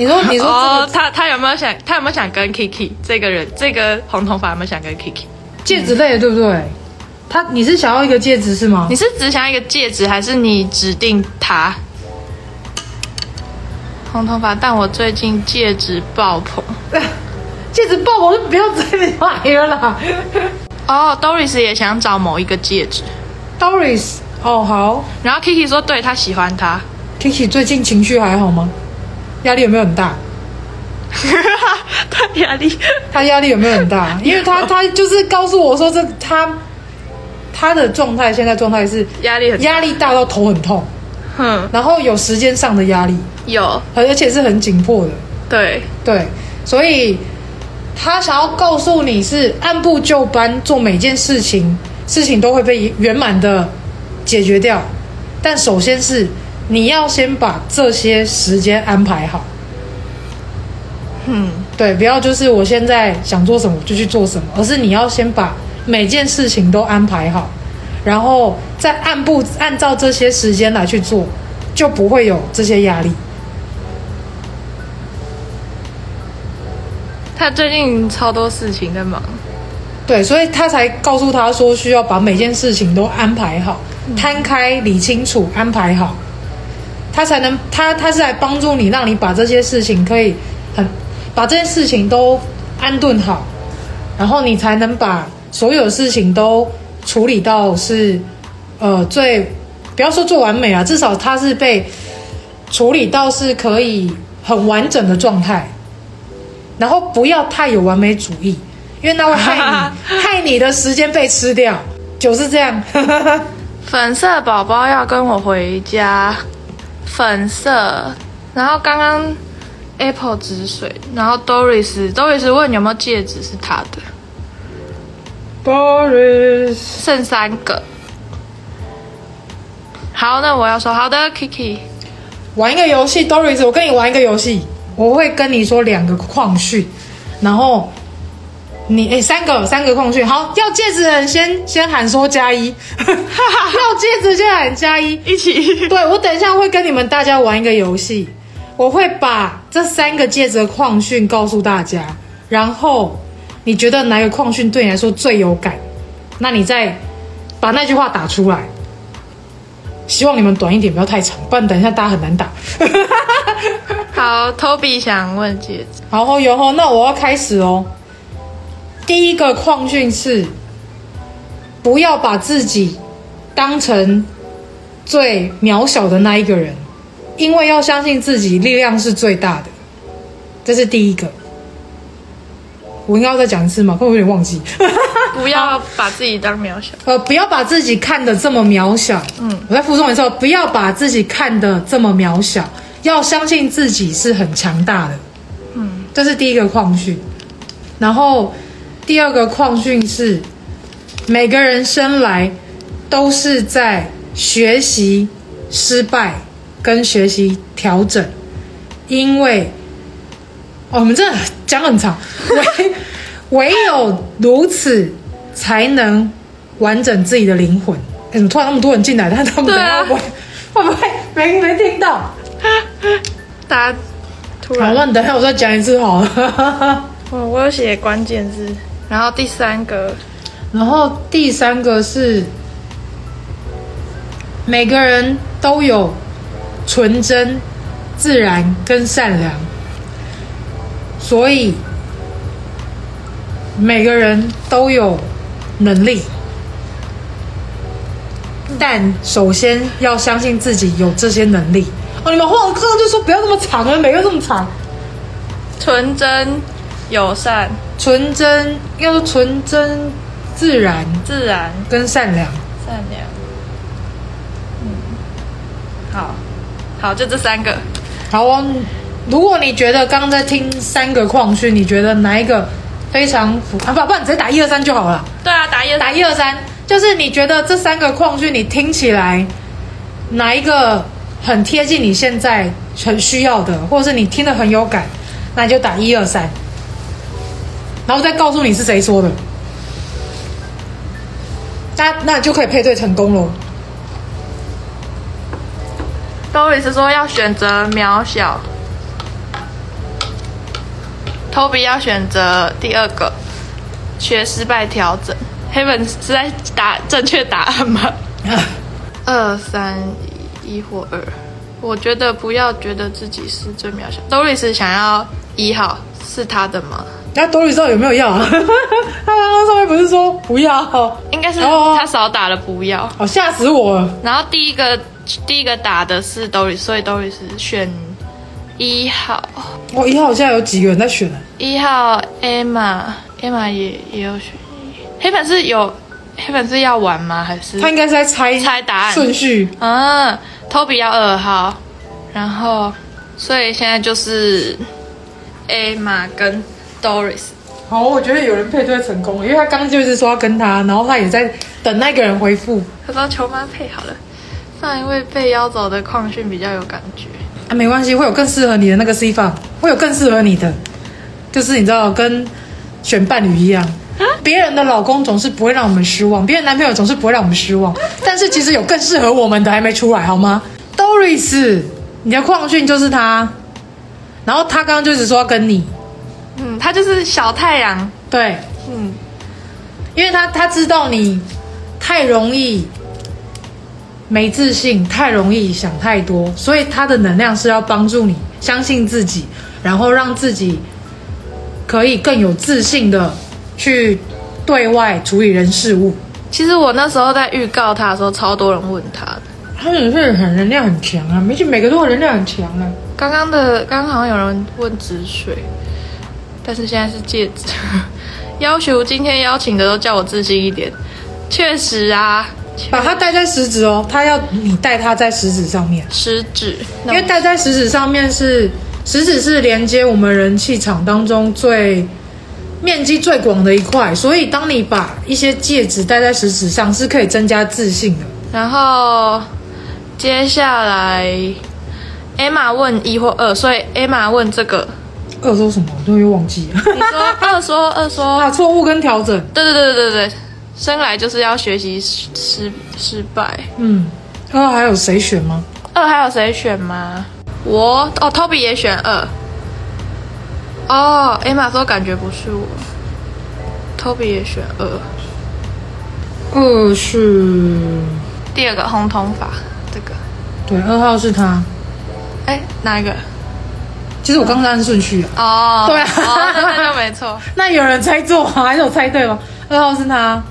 你说，你说、这个哦，他他有没有想，他有没有想跟 Kiki 这个人，这个红头发有没有想跟 Kiki 戒指类的，对不对？他，你是想要一个戒指是吗？你是只想要一个戒指，还是你指定他？红头发，但我最近戒指爆棚。戒指爆棚就不要再买了啦。哦、oh,，Doris 也想找某一个戒指。Doris，哦、oh, 好。然后 Kiki 说，对他喜欢他。Kiki 最近情绪还好吗？压力有没有很大？他压力，他压力有没有很大？因为他他就是告诉我说这，这他他的状态现在状态是压力很压力大到头很痛。嗯，然后有时间上的压力，有，而且是很紧迫的。对对，所以。他想要告诉你是按部就班做每件事情，事情都会被圆满的解决掉。但首先是你要先把这些时间安排好。嗯，对，不要就是我现在想做什么就去做什么，而是你要先把每件事情都安排好，然后再按部按照这些时间来去做，就不会有这些压力。他最近超多事情在忙，对，所以他才告诉他说，需要把每件事情都安排好，摊开理清楚，安排好，他才能他他是来帮助你，让你把这些事情可以很把这些事情都安顿好，然后你才能把所有事情都处理到是呃最不要说做完美啊，至少他是被处理到是可以很完整的状态。然后不要太有完美主义，因为那会害你，害你的时间被吃掉，就是这样。粉色宝宝要跟我回家，粉色。然后刚刚 Apple 止水，然后 Doris Doris 问你有没有戒指是他的。Doris 剩三个。好，那我要说好的，Kiki 玩一个游戏，Doris 我跟你玩一个游戏。我会跟你说两个矿训，然后你诶三个三个矿训，好，要戒指的人先先喊说加一，要戒指先喊加一，一起。对，我等一下会跟你们大家玩一个游戏，我会把这三个戒指的矿训告诉大家，然后你觉得哪个矿训对你来说最有感，那你再把那句话打出来。希望你们短一点，不要太长，不然等一下大家很难打。好，Toby 想问戒指。好，有后，那我要开始哦。第一个矿训是，不要把自己当成最渺小的那一个人，因为要相信自己力量是最大的。这是第一个。我应该要再讲一次吗？会不会有点忘记？不要把自己当渺小。呃，不要把自己看得这么渺小。嗯，我再复诵一次，不要把自己看得这么渺小，要相信自己是很强大的。嗯，这是第一个矿训。然后第二个矿训是，每个人生来都是在学习失败跟学习调整，因为。哦，我们这讲很长，唯唯有如此，才能完整自己的灵魂。哎，怎么突然那么多人进来？他他们会不会会不会没没听到？大家突然，好，那你等一下我再讲一次好了。哦，我有写关键字。然后第三个，然后第三个是每个人都有纯真、自然跟善良。所以，每个人都有能力，但首先要相信自己有这些能力。哦，你们刚刚就说不要这么长啊，每个这么长。纯真、友善、纯真，要说纯真、自然、自然跟善良。善良。嗯，好。好，就这三个。好哦，如果你觉得刚刚在听三个矿训，你觉得哪一个非常符合？啊不，不然你直接打一二三就好了。对啊，打一二打一二三，就是你觉得这三个矿训你听起来哪一个很贴近你现在很需要的，或者是你听得很有感，那你就打一二三，然后再告诉你是谁说的，那那你就可以配对成功了。Doris 说要选择渺小，Toby 要选择第二个，学失败调整。Heaven 是在答正确答案吗？二三一或二，我觉得不要觉得自己是最渺小。Doris 想要一号，是他的吗？那 Doris 知道有没有要啊？他刚刚上面不是说不要？应该是他少打了不要。哦，吓死我了！然后第一个。第一个打的是 Doris，所以兜里是选一号。我、哦、一号现在有几个人在选？一号 Emma，Emma 也也有选。黑粉是有黑粉是要玩吗？还是他应该是在猜猜答案顺序？啊，Toby 要二号，然后所以现在就是 Emma 跟 Doris。好，我觉得有人配对成功，因为他刚刚就是说要跟他，然后他也在等那个人回复。他说球妈配好了。上一位被邀走的矿训比较有感觉啊，没关系，会有更适合你的那个 C 方，会有更适合你的，就是你知道，跟选伴侣一样，别人的老公总是不会让我们失望，别人男朋友总是不会让我们失望，但是其实有更适合我们的还没出来，好吗？Doris，你的矿训就是他，然后他刚刚就是说要跟你，就是小太阳，对，嗯，因为他他知道你太容易。没自信，太容易想太多，所以他的能量是要帮助你相信自己，然后让自己可以更有自信的去对外处理人事物。其实我那时候在预告他的时候，超多人问他的，他也是很能量很强啊，每次每个都能量很强啊。刚刚的刚刚好像有人问止水，但是现在是戒指。要求今天邀请的都叫我自信一点，确实啊。把它戴在食指哦，他要你戴它在食指上面。食指，因为戴在食指上面是食指是连接我们人气场当中最面积最广的一块，所以当你把一些戒指戴在食指上，是可以增加自信的。然后接下来，Emma 问一或二，所以 Emma 问这个二说什么？我都又忘记了。你说二说二说啊，错误跟调整。对对对对对对。生来就是要学习失失败。嗯，二还有谁选吗？二还有谁选吗？我哦，Toby 也选二。哦，Emma 说感觉不是我。Toby 也选二。二是第二个红头发，这个。对，二号是他。哎，哪一个？其实我刚刚按顺序哦。对啊，哦、那就没错。那有人猜错还是我猜对吗？二号是他。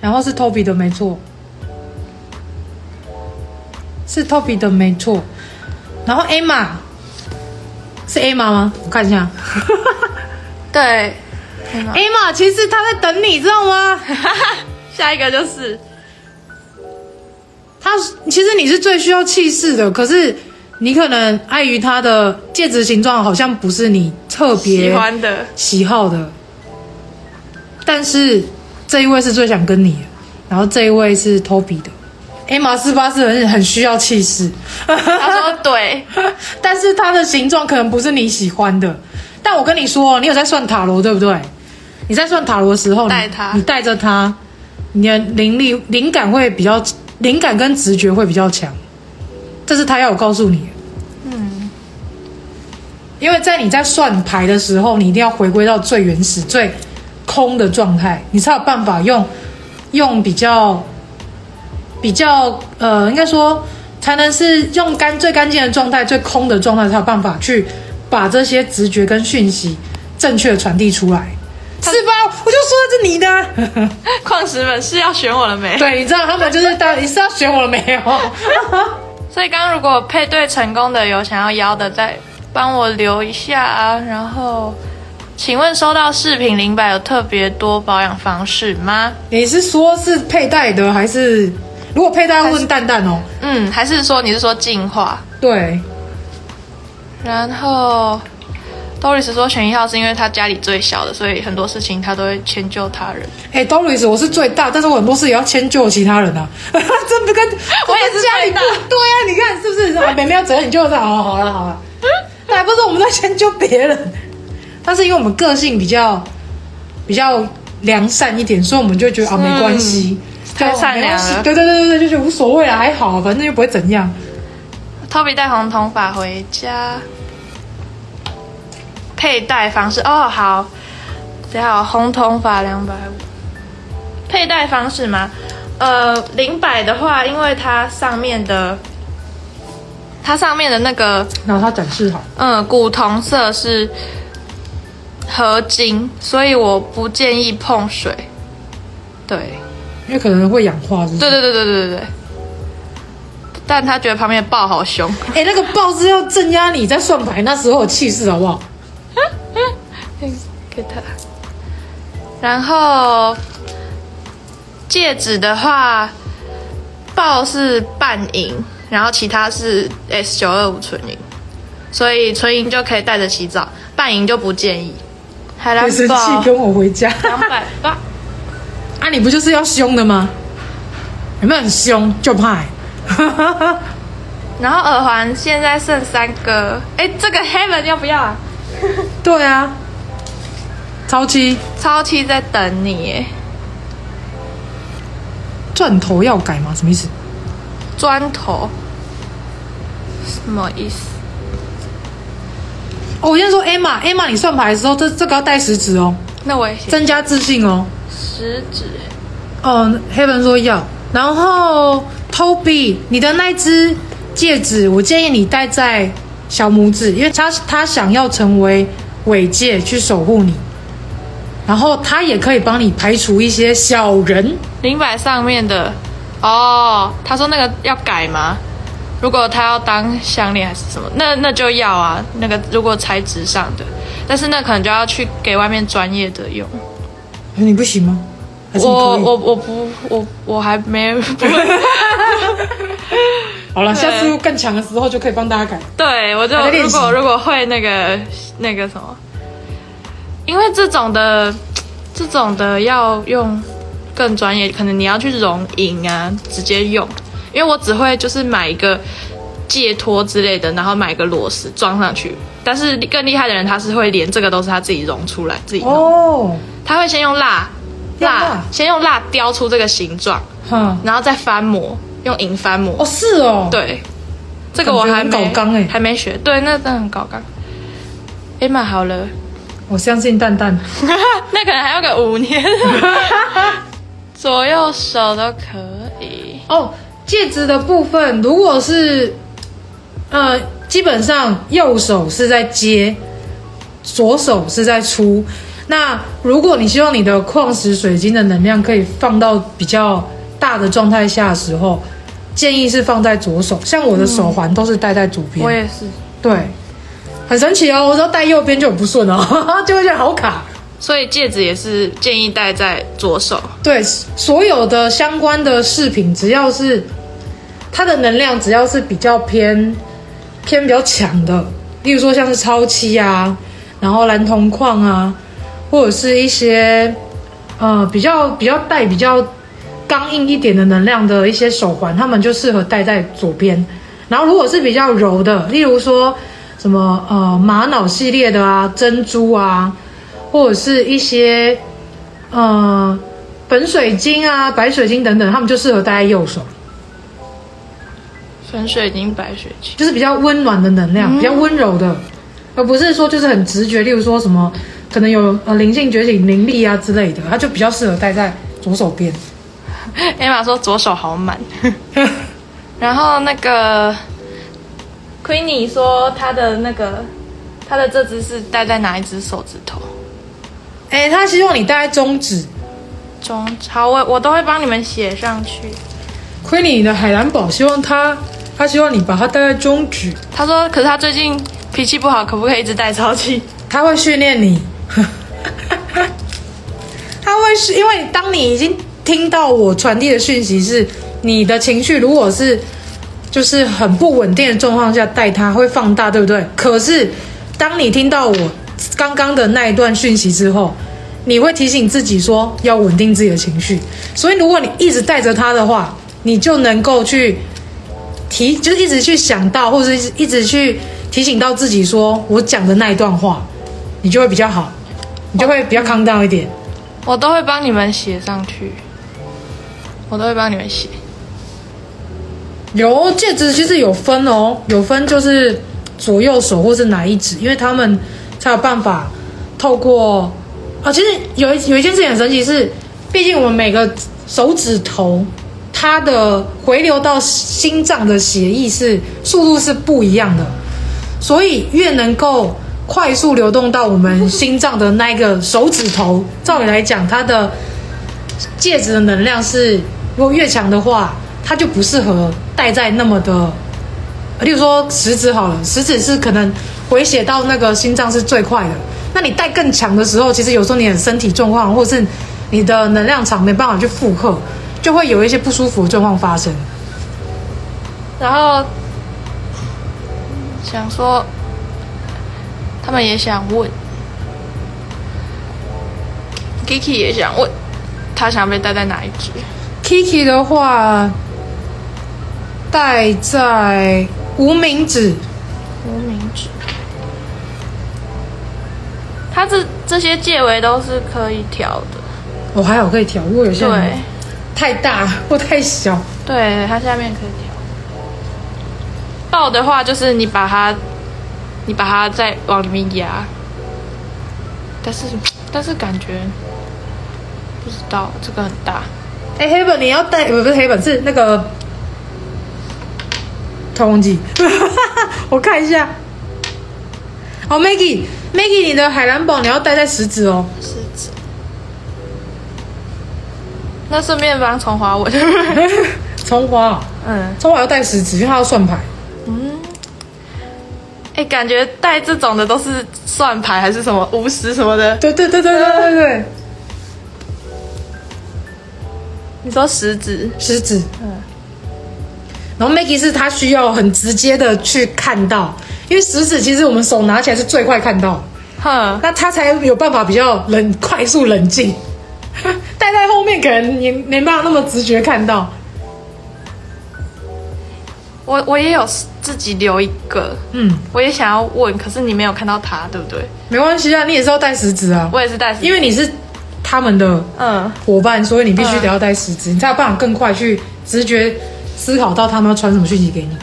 然后是 Toby 的没错，是 Toby 的没错。然后 Emma 是 Emma 吗？我看一下。对，Emma 其实他在等你，知道吗？下一个就是他，其实你是最需要气势的，可是你可能碍于他的戒指形状，好像不是你特别喜欢的喜好的，但是。这一位是最想跟你，然后这一位是 Toby 的。Emma 四八是很很需要气势，他说对，但是它的形状可能不是你喜欢的。但我跟你说，你有在算塔罗对不对？你在算塔罗的时候，带他，你带着他，你的灵力、灵感会比较，灵感跟直觉会比较强。这是他要我告诉你。嗯，因为在你在算牌的时候，你一定要回归到最原始、最。空的状态，你才有办法用用比较比较呃，应该说才能是用干最干净的状态、最空的状态，才有办法去把这些直觉跟讯息正确的传递出来，是吧？我就说这是你的 矿石们是要选我了没？对，你知道他们就是到底是要选我了没有？所以刚刚如果配对成功的有想要邀的，再帮我留一下啊，然后。请问收到饰品零百有特别多保养方式吗？你是说是佩戴的还是如果佩戴问蛋蛋哦，嗯，还是说你是说进化？对。然后，Doris 说选一号是因为他家里最小的，所以很多事情他都会迁就他人。哎，Doris，我是最大，但是我很多事也要迁就其他人啊。这不跟我也是家里大对啊？你看是不是？啊，妹妹要责任你就好，好了好了，那还不是我们在迁就别人？但是因为我们个性比较比较良善一点，所以我们就觉得啊没关系，太善良了。对对对对对，就觉得无所谓了，还好，反正又不会怎样。Toby 带红头发回家，佩戴方式哦好，等下红头发两百五，佩戴方式吗？呃，零百的话，因为它上面的，它上面的那个，然后它展示好，嗯，古铜色是合金，所以我不建议碰水，对，因为可能会氧化是是？对对对对对对对。但他觉得旁边的豹好凶，哎、欸，那个豹是要镇压你在算牌那时候的气势，好不好？给他。然后戒指的话，豹是半银，然后其他是 S 九二五纯银，所以纯银就可以带着洗澡，半银就不建议。海蓝生气跟我回家，两百八。啊，你不就是要凶的吗？有没有很凶？就怕、欸。然后耳环现在剩三个，哎，这个 Heaven 要不要啊？对啊，超七，超七在等你耶。钻头要改吗？什么意思？砖头什么意思？哦，我先说 Emma，Emma，你算牌的时候，这这个要带食指哦。那我也增加自信哦。食指。哦，Heaven 说要，然后。Toby，你的那只戒指，我建议你戴在小拇指，因为他他想要成为尾戒去守护你，然后他也可以帮你排除一些小人。灵摆上面的哦，他说那个要改吗？如果他要当项链还是什么，那那就要啊。那个如果材质上的，但是那可能就要去给外面专业的用。你不行吗？我我我不我我还没不会。好了，下次更强的时候就可以帮大家改。对，我就如果如果会那个那个什么，因为这种的这种的要用更专业，可能你要去融银啊，直接用。因为我只会就是买一个戒托之类的，然后买个螺丝装上去。但是更厉害的人，他是会连这个都是他自己融出来，自己弄。哦，他会先用蜡。蜡先用蜡雕出这个形状，嗯，然后再翻模，用银翻模。哦，是哦，对，这个我还没搞刚哎，还没学。对，那真的很搞刚。哎妈，好了，我相信蛋蛋。那可能还要个五年。左右手都可以。哦，戒指的部分，如果是，呃，基本上右手是在接，左手是在出。那如果你希望你的矿石水晶的能量可以放到比较大的状态下的时候，建议是放在左手。像我的手环都是戴在左边。我也是。对，很神奇哦。我说戴右边就很不顺哦，就会觉得好卡。所以戒指也是建议戴在左手。对，所有的相关的饰品，只要是它的能量，只要是比较偏偏比较强的，例如说像是超七啊，然后蓝铜矿啊。或者是一些，呃，比较比较带比较刚硬一点的能量的一些手环，他们就适合戴在左边。然后如果是比较柔的，例如说什么呃玛瑙系列的啊，珍珠啊，或者是一些呃粉水晶啊、白水晶等等，他们就适合戴在右手。粉水晶、白水晶就是比较温暖的能量，比较温柔的，而不是说就是很直觉。例如说什么。可能有呃灵性觉醒、灵力啊之类的，它就比较适合戴在左手边。艾玛说左手好满，然后那个 Queenie 说他的那个他的这只是戴在哪一只手指头？哎，他希望你戴在中指。中指好，我我都会帮你们写上去。Queenie 的海蓝宝希望他他希望你把它戴在中指。他说，可是他最近脾气不好，可不可以一直戴超气？他会训练你。他会是因为当你已经听到我传递的讯息是你的情绪如果是就是很不稳定的状况下带它会放大，对不对？可是当你听到我刚刚的那一段讯息之后，你会提醒自己说要稳定自己的情绪。所以如果你一直带着它的话，你就能够去提，就是一直去想到，或者是一直去提醒到自己说我讲的那一段话，你就会比较好，你就会比较 calm down 一点。我都会帮你们写上去。我都会帮你们写。有戒指其实有分哦，有分就是左右手或是哪一指，因为他们才有办法透过啊。其实有一有一件事很神奇是，毕竟我们每个手指头它的回流到心脏的血液是速度是不一样的，所以越能够快速流动到我们心脏的那一个手指头，照理来讲，它的戒指的能量是。如果越强的话，它就不适合戴在那么的，例如说食指好了，食指是可能回血到那个心脏是最快的。那你戴更强的时候，其实有时候你的身体状况，或是你的能量场没办法去负荷，就会有一些不舒服的状况发生。然后想说，他们也想问，Kiki 也想问，他想被戴在哪一只？Kiki 的话，戴在无名指。无名指，它这这些戒围都是可以调的。哦，还好可以调。如果有些人太大或太小，对，它下面可以调。抱的话，就是你把它，你把它再往里面压。但是，但是感觉不知道这个很大。哎，黑本你要带，不是黑本，是那个陶虹吉。我看一下。哦，Maggie，Maggie，你的海蓝宝你要戴在食指哦。食指。那顺便帮崇华我。重华，嗯，重华要戴食指，因为他要算牌。嗯。哎，感觉戴这种的都是算牌还是什么巫师什么的？对对对对对对对。你说食指，食指，嗯，然后 Maggie 是他需要很直接的去看到，因为食指其实我们手拿起来是最快看到，哼，那他才有办法比较冷，快速冷静。戴在后面可能你没办法那么直觉看到。我我也有自己留一个，嗯，我也想要问，可是你没有看到他，对不对？没关系啊，你也是要戴食指啊，我也是戴食指，因为你是。他们的嗯伙伴，所以你必须得要带食指，嗯、你才有办法更快去直觉思考到他们要传什么讯息给你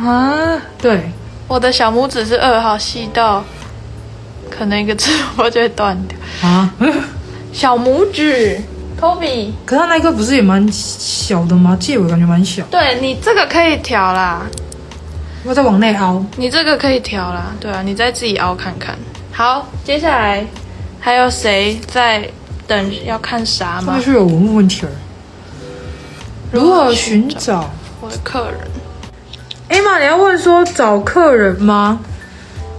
啊。对，我的小拇指是二号，细到可能一个指头就会断掉啊。小拇指，Toby，可是他那个不是也蛮小的吗？戒尾感觉蛮小。对，你这个可以调啦，我再往内凹。你这个可以调啦，对啊，你再自己凹看看。好，接下来还有谁在？等要看啥吗？那是有文物问题儿。如何寻找我的客人？哎妈，你要问说找客人吗？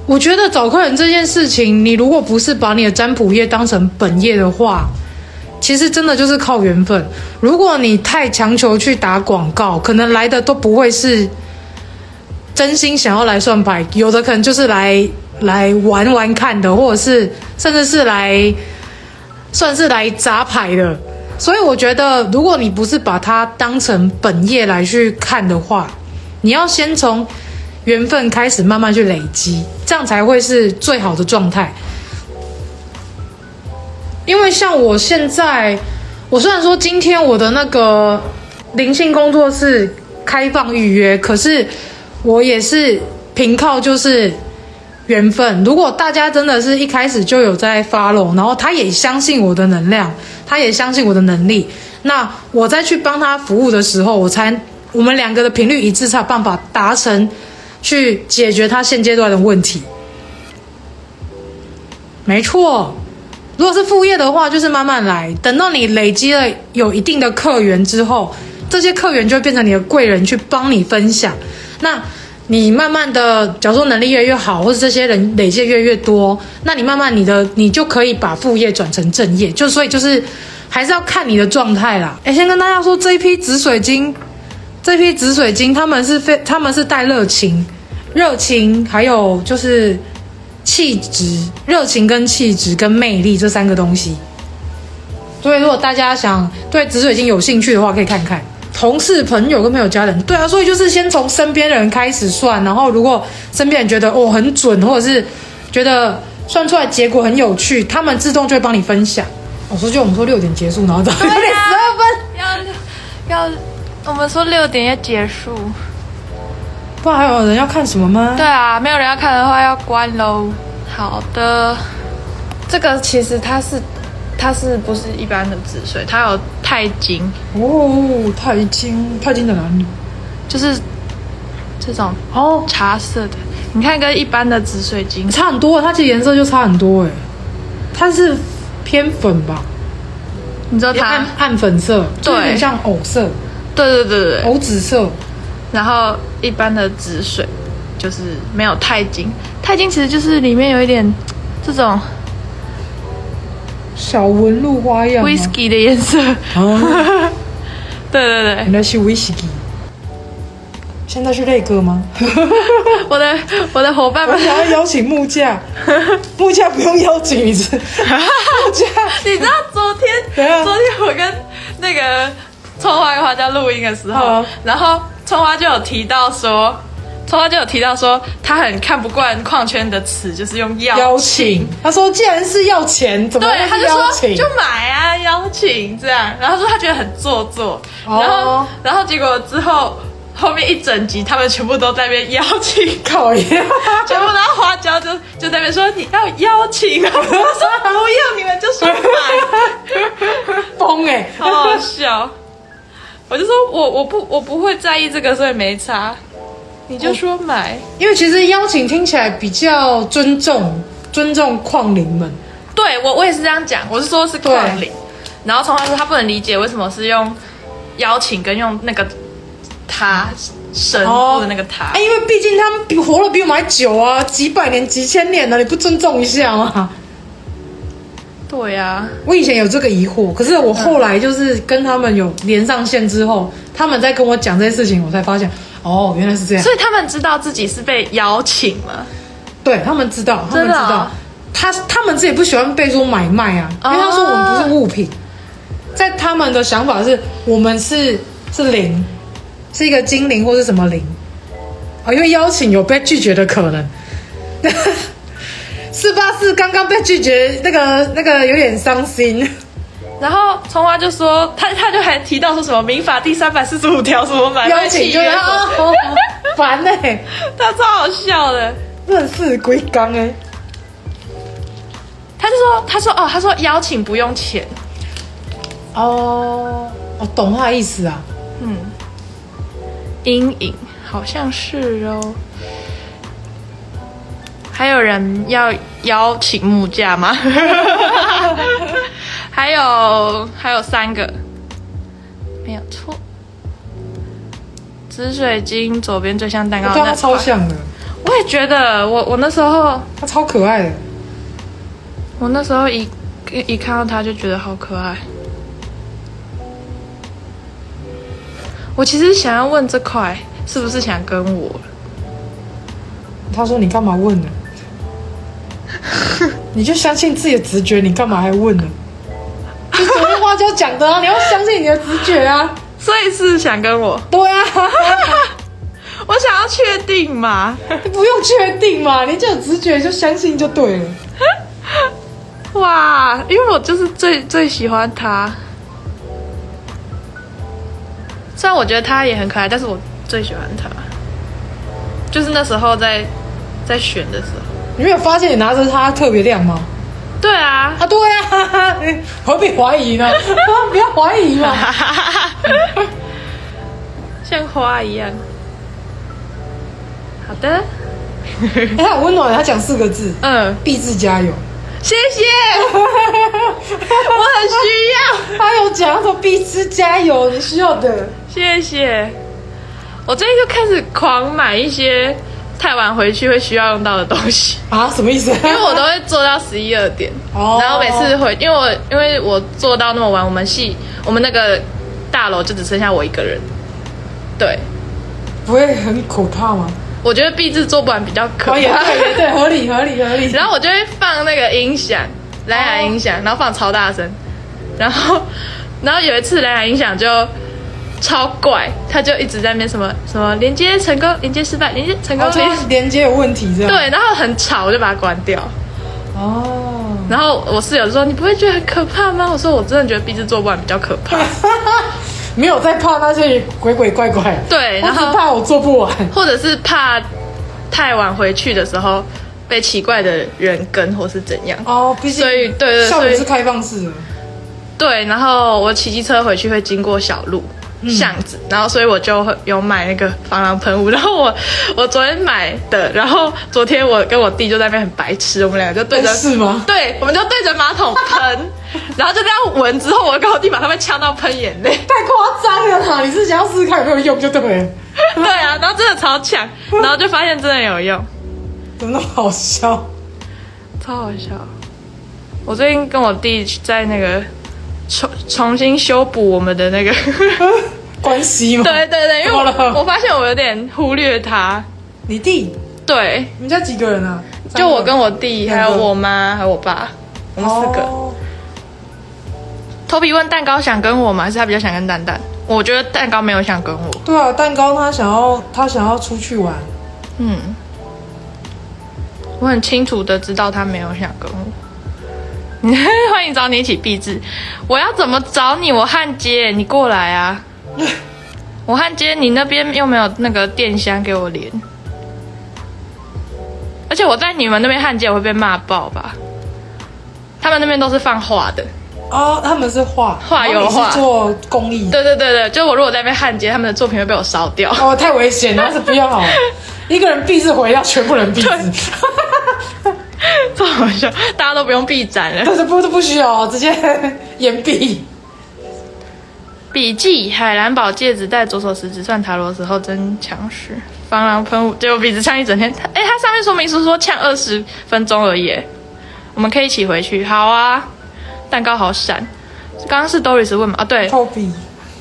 我觉得找客人这件事情，你如果不是把你的占卜业当成本业的话，其实真的就是靠缘分。如果你太强求去打广告，可能来的都不会是真心想要来算牌，有的可能就是来来玩玩看的，或者是甚至是来。算是来砸牌的，所以我觉得，如果你不是把它当成本业来去看的话，你要先从缘分开始慢慢去累积，这样才会是最好的状态。因为像我现在，我虽然说今天我的那个灵性工作室开放预约，可是我也是凭靠就是。缘分，如果大家真的是一开始就有在 follow，然后他也相信我的能量，他也相信我的能力，那我再去帮他服务的时候，我才我们两个的频率一致，才有办法达成去解决他现阶段的问题。没错，如果是副业的话，就是慢慢来，等到你累积了有一定的客源之后，这些客源就会变成你的贵人，去帮你分享。那。你慢慢的，假如说能力越来越好，或者这些人累积越来越多，那你慢慢你的你就可以把副业转成正业，就所以就是还是要看你的状态啦。哎，先跟大家说，这一批紫水晶这批紫水晶他们是非他们是带热情、热情，还有就是气质、热情跟气质跟魅力这三个东西。所以如果大家想对紫水晶有兴趣的话，可以看看同事、朋友跟朋友、家人。对啊，所以就是先从身边的人开始算，然后如果身边人觉得哦很准，或者是觉得算出来结果很有趣，他们自动就会帮你分享。我说就我们说六点结束，然后到六点十二分要要，我们说六点要结束，不然还有人要看什么吗？对啊，没有人要看的话要关喽。好的，这个其实它是它是不是一般的紫水？它有钛金。哦，钛金，钛金在哪里？就是这种哦，茶色的，你看跟一般的紫水晶。差很多，它其实颜色就差很多哎，它是。偏粉吧，你知道它暗暗粉色，对，有点像藕色，对对对对，藕紫色。然后一般的紫水就是没有钛金，钛金其实就是里面有一点这种小纹路花样，whisky 的颜色。哦、对对对，原来是 whisky。现在是那个吗？我的我的伙伴们想要邀请木架，木架不用邀请？木架，你知道昨天、啊、昨天我跟那个葱花跟花椒录音的时候，啊、然后葱花就有提到说，葱花就有提到说，他很看不惯矿圈的词，就是用邀请，邀请。他说，既然是要钱，怎么对？他就说就买啊，邀请这样。然后说他觉得很做作，然后、哦、然后结果之后。后面一整集，他们全部都在那边邀请考验，全部然后花椒就就在那边说你要邀请啊，我说不要，你们就说买，疯哎，好好笑。我就说我我不我不会在意这个，所以没差。你就说买，因为其实邀请听起来比较尊重尊重矿灵们。对我我也是这样讲，我是说是矿灵，然后从来说他不能理解为什么是用邀请跟用那个。他神父的那个他，哎、哦，因为毕竟他们比活了比我们还久啊，几百年、几千年了，你不尊重一下吗？对呀、啊，我以前有这个疑惑，可是我后来就是跟他们有连上线之后，嗯、他们在跟我讲这些事情，我才发现，哦，原来是这样。所以他们知道自己是被邀请了，对他们知道，他们知道，哦、他他们自己不喜欢被说买卖啊，因为他说我们不是物品，在他们的想法是我们是是灵。是一个精灵或是什么灵？哦，因为邀请有被拒绝的可能。四八四刚刚被拒绝，那个那个有点伤心。然后葱花就说，他他就还提到说什么民法第三百四十五条什么买卖契约，烦哎，他超好笑的，认识龟缸哎。他就说，他说哦，他说邀请不用钱。哦，我懂他的意思啊，嗯。阴影好像是哦，还有人要邀请木架吗？还有还有三个，没有错。紫水晶左边最像蛋糕，那它超像的。我也觉得，我我那时候它超可爱的。我那时候一一看到它就觉得好可爱。我其实想要问这块是不是想跟我？他说：“你干嘛问呢？你就相信自己的直觉，你干嘛还问呢？就昨天花椒讲的啊，你要相信你的直觉啊。所以是想跟我？对啊，我想要确定嘛？你不用确定嘛，你就有直觉就相信就对了。哇，因为我就是最最喜欢他。”虽然我觉得他也很可爱，但是我最喜欢他，就是那时候在在选的时候。你没有发现你拿着它特别亮吗？对啊，啊对啊，何必怀疑呢？不要怀疑嘛，像花一样。好的，哎、欸，他很温暖，他讲四个字，嗯，必志加油。谢谢，我很需要。他有讲说毕志加油，你需要的。谢谢。我最近就开始狂买一些太晚回去会需要用到的东西啊？什么意思？因为我都会做到十一二点，哦、然后每次回，因为我因为我做到那么晚，我们系我们那个大楼就只剩下我一个人。对，不会很可怕吗？我觉得毕制做不完比较可怕。也对，对，合理合理合理。然后我就会放那个音响，蓝牙音响，然后放超大声，然后然后有一次蓝牙音响就超怪，他就一直在那边什么什么连接成功，连接失败，连接成功，连连接有问题这样。对，然后很吵，我就把它关掉。哦。然后我室友就说：“你不会觉得很可怕吗？”我说：“我真的觉得毕制做不完比较可怕。” 没有在怕那些鬼鬼怪怪，对，然后怕我做不完，或者是怕太晚回去的时候被奇怪的人跟，或是怎样哦。毕竟所以对对，校园是开放式的，对。然后我骑机车回去会经过小路。巷子，然后所以我就有买那个防狼喷雾。然后我 我昨天买的，然后昨天我跟我弟就在那边很白痴，我们两个就对着是吗？对，我们就对着马桶喷，然后就这样闻之后，我跟我弟把他们呛到喷眼泪，太夸张了哈！你是想要试试看有没有用就对了。对啊，然后真的超强，然后就发现真的有用，怎么那么好笑？超好笑！我最近跟我弟在那个。重重新修补我们的那个 关系吗？对对对，因为我我发现我有点忽略他。你弟？对，你们家几个人啊？就我跟我弟，还有我妈，还有我爸，我们四个。头皮问蛋糕想跟我吗？还是他比较想跟蛋蛋？我觉得蛋糕没有想跟我。对啊，蛋糕他想要他想要出去玩。嗯，我很清楚的知道他没有想跟我。欢迎找你一起避制，我要怎么找你？我焊接，你过来啊！我焊接，你那边又没有那个电箱给我连，而且我在你们那边焊接，我会被骂爆吧？他们那边都是放画的哦，他们是画画油画做工艺，对对对对，就我如果在那边焊接，他们的作品会被我烧掉哦，太危险了，还是不要好。一个人毕制回要全部人毕制。这好笑，大家都不用闭展了，但是不都不需要，直接眼闭。笔记：海蓝宝戒指戴左手食指算塔罗的时候真强势。防狼喷雾，结果鼻子呛一整天。哎，它上面说明书说呛二十分钟而已。我们可以一起回去。好啊，蛋糕好闪。刚刚是 Doris 问吗？啊，对，Toby。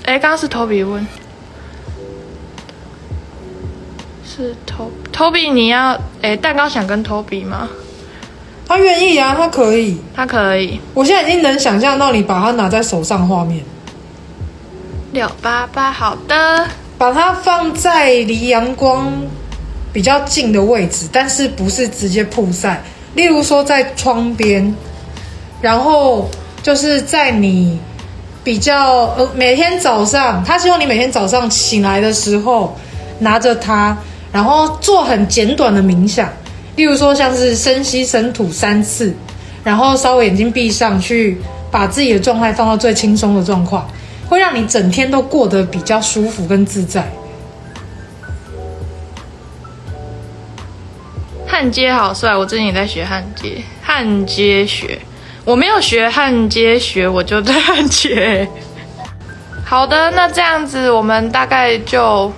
哎，刚刚是 Toby 问。是 Toby，Toby，你要哎，蛋糕想跟 Toby 吗？他愿意啊，他可以，他可以。我现在已经能想象到你把它拿在手上画面。六八八，好的。把它放在离阳光比较近的位置，但是不是直接曝晒。例如说在窗边，然后就是在你比较呃每天早上，他希望你每天早上醒来的时候拿着它，然后做很简短的冥想。例如说，像是深吸深吐三次，然后稍微眼睛闭上去，把自己的状态放到最轻松的状况，会让你整天都过得比较舒服跟自在。焊接好帅，我最近也在学焊接，焊接学，我没有学焊接学，我就在焊接。好的，那这样子我们大概就。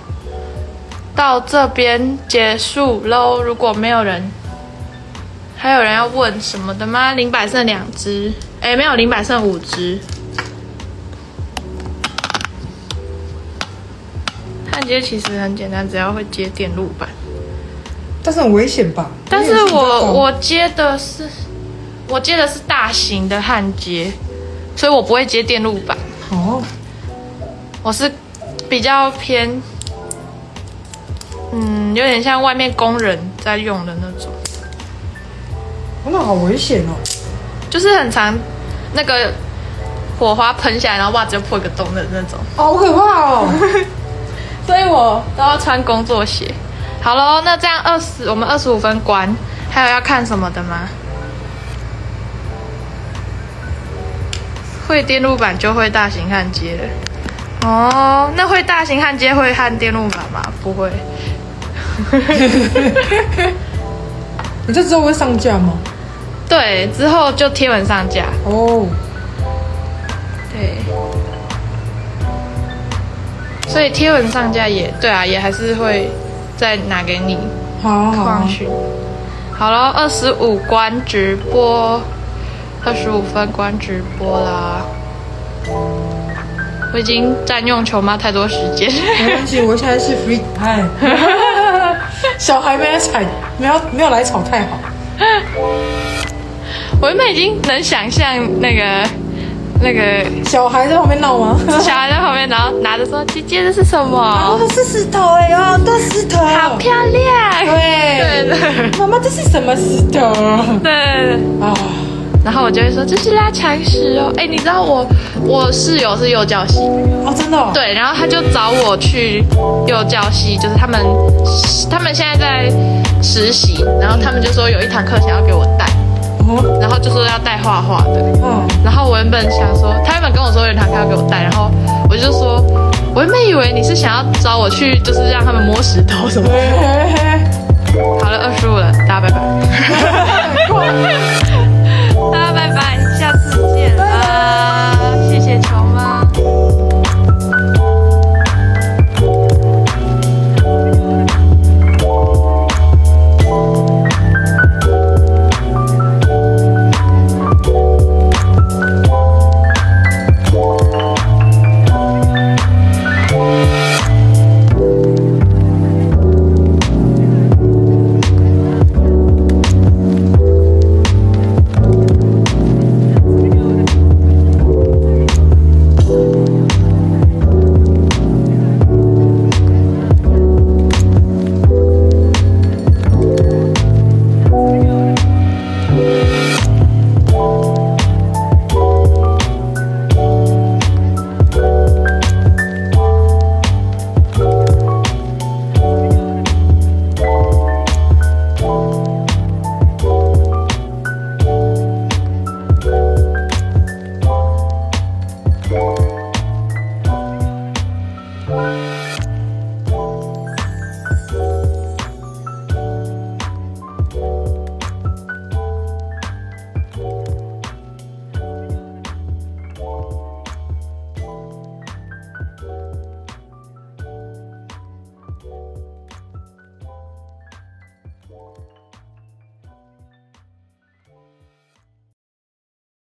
到这边结束喽。如果没有人，还有人要问什么的吗？零百剩两只，哎，没有，零百剩五只。焊接其实很简单，只要会接电路板。但是很危险吧？但是我我接的是我接的是大型的焊接，所以我不会接电路板。哦，我是比较偏。嗯，有点像外面工人在用的那种，那好危险哦！就是很长那个火花喷下来，然后袜子就破一个洞的那种，好可怕哦！所以我都要穿工作鞋。好喽，那这样二十，我们二十五分关，还有要看什么的吗？会电路板就会大型焊接了。哦，那会大型焊接会焊电路板吗？不会。你这之后会上架吗？对，之后就贴文上架。哦，oh. 对，所以贴文上架也对啊，也还是会再拿给你。好好。好了，二十五关直播，二十五分关直播啦。我已经占用球妈太多时间。没关系，我现在是 free time。小孩没来踩，没有没有来吵太好。我原本已经能想象那个那个小孩在旁边闹吗？小孩在旁边，然后拿着说：“姐姐，这是什么？”哦，是石头哎，哦，大石头，好漂亮。对对对，妈妈，这是什么石头？对啊。然后我就会说，这是拉长石哦，哎，你知道我我室友是幼教系。哦，真的哦？对，然后他就找我去幼教系，就是他们他们现在在实习，然后他们就说有一堂课想要给我带，哦，然后就说要带画画的，嗯，然后我原本想说，他原本跟我说有一堂课要给我带，然后我就说，我原本以为你是想要找我去，就是让他们摸石头什么的。好了，二十五了，大家拜拜。Bye.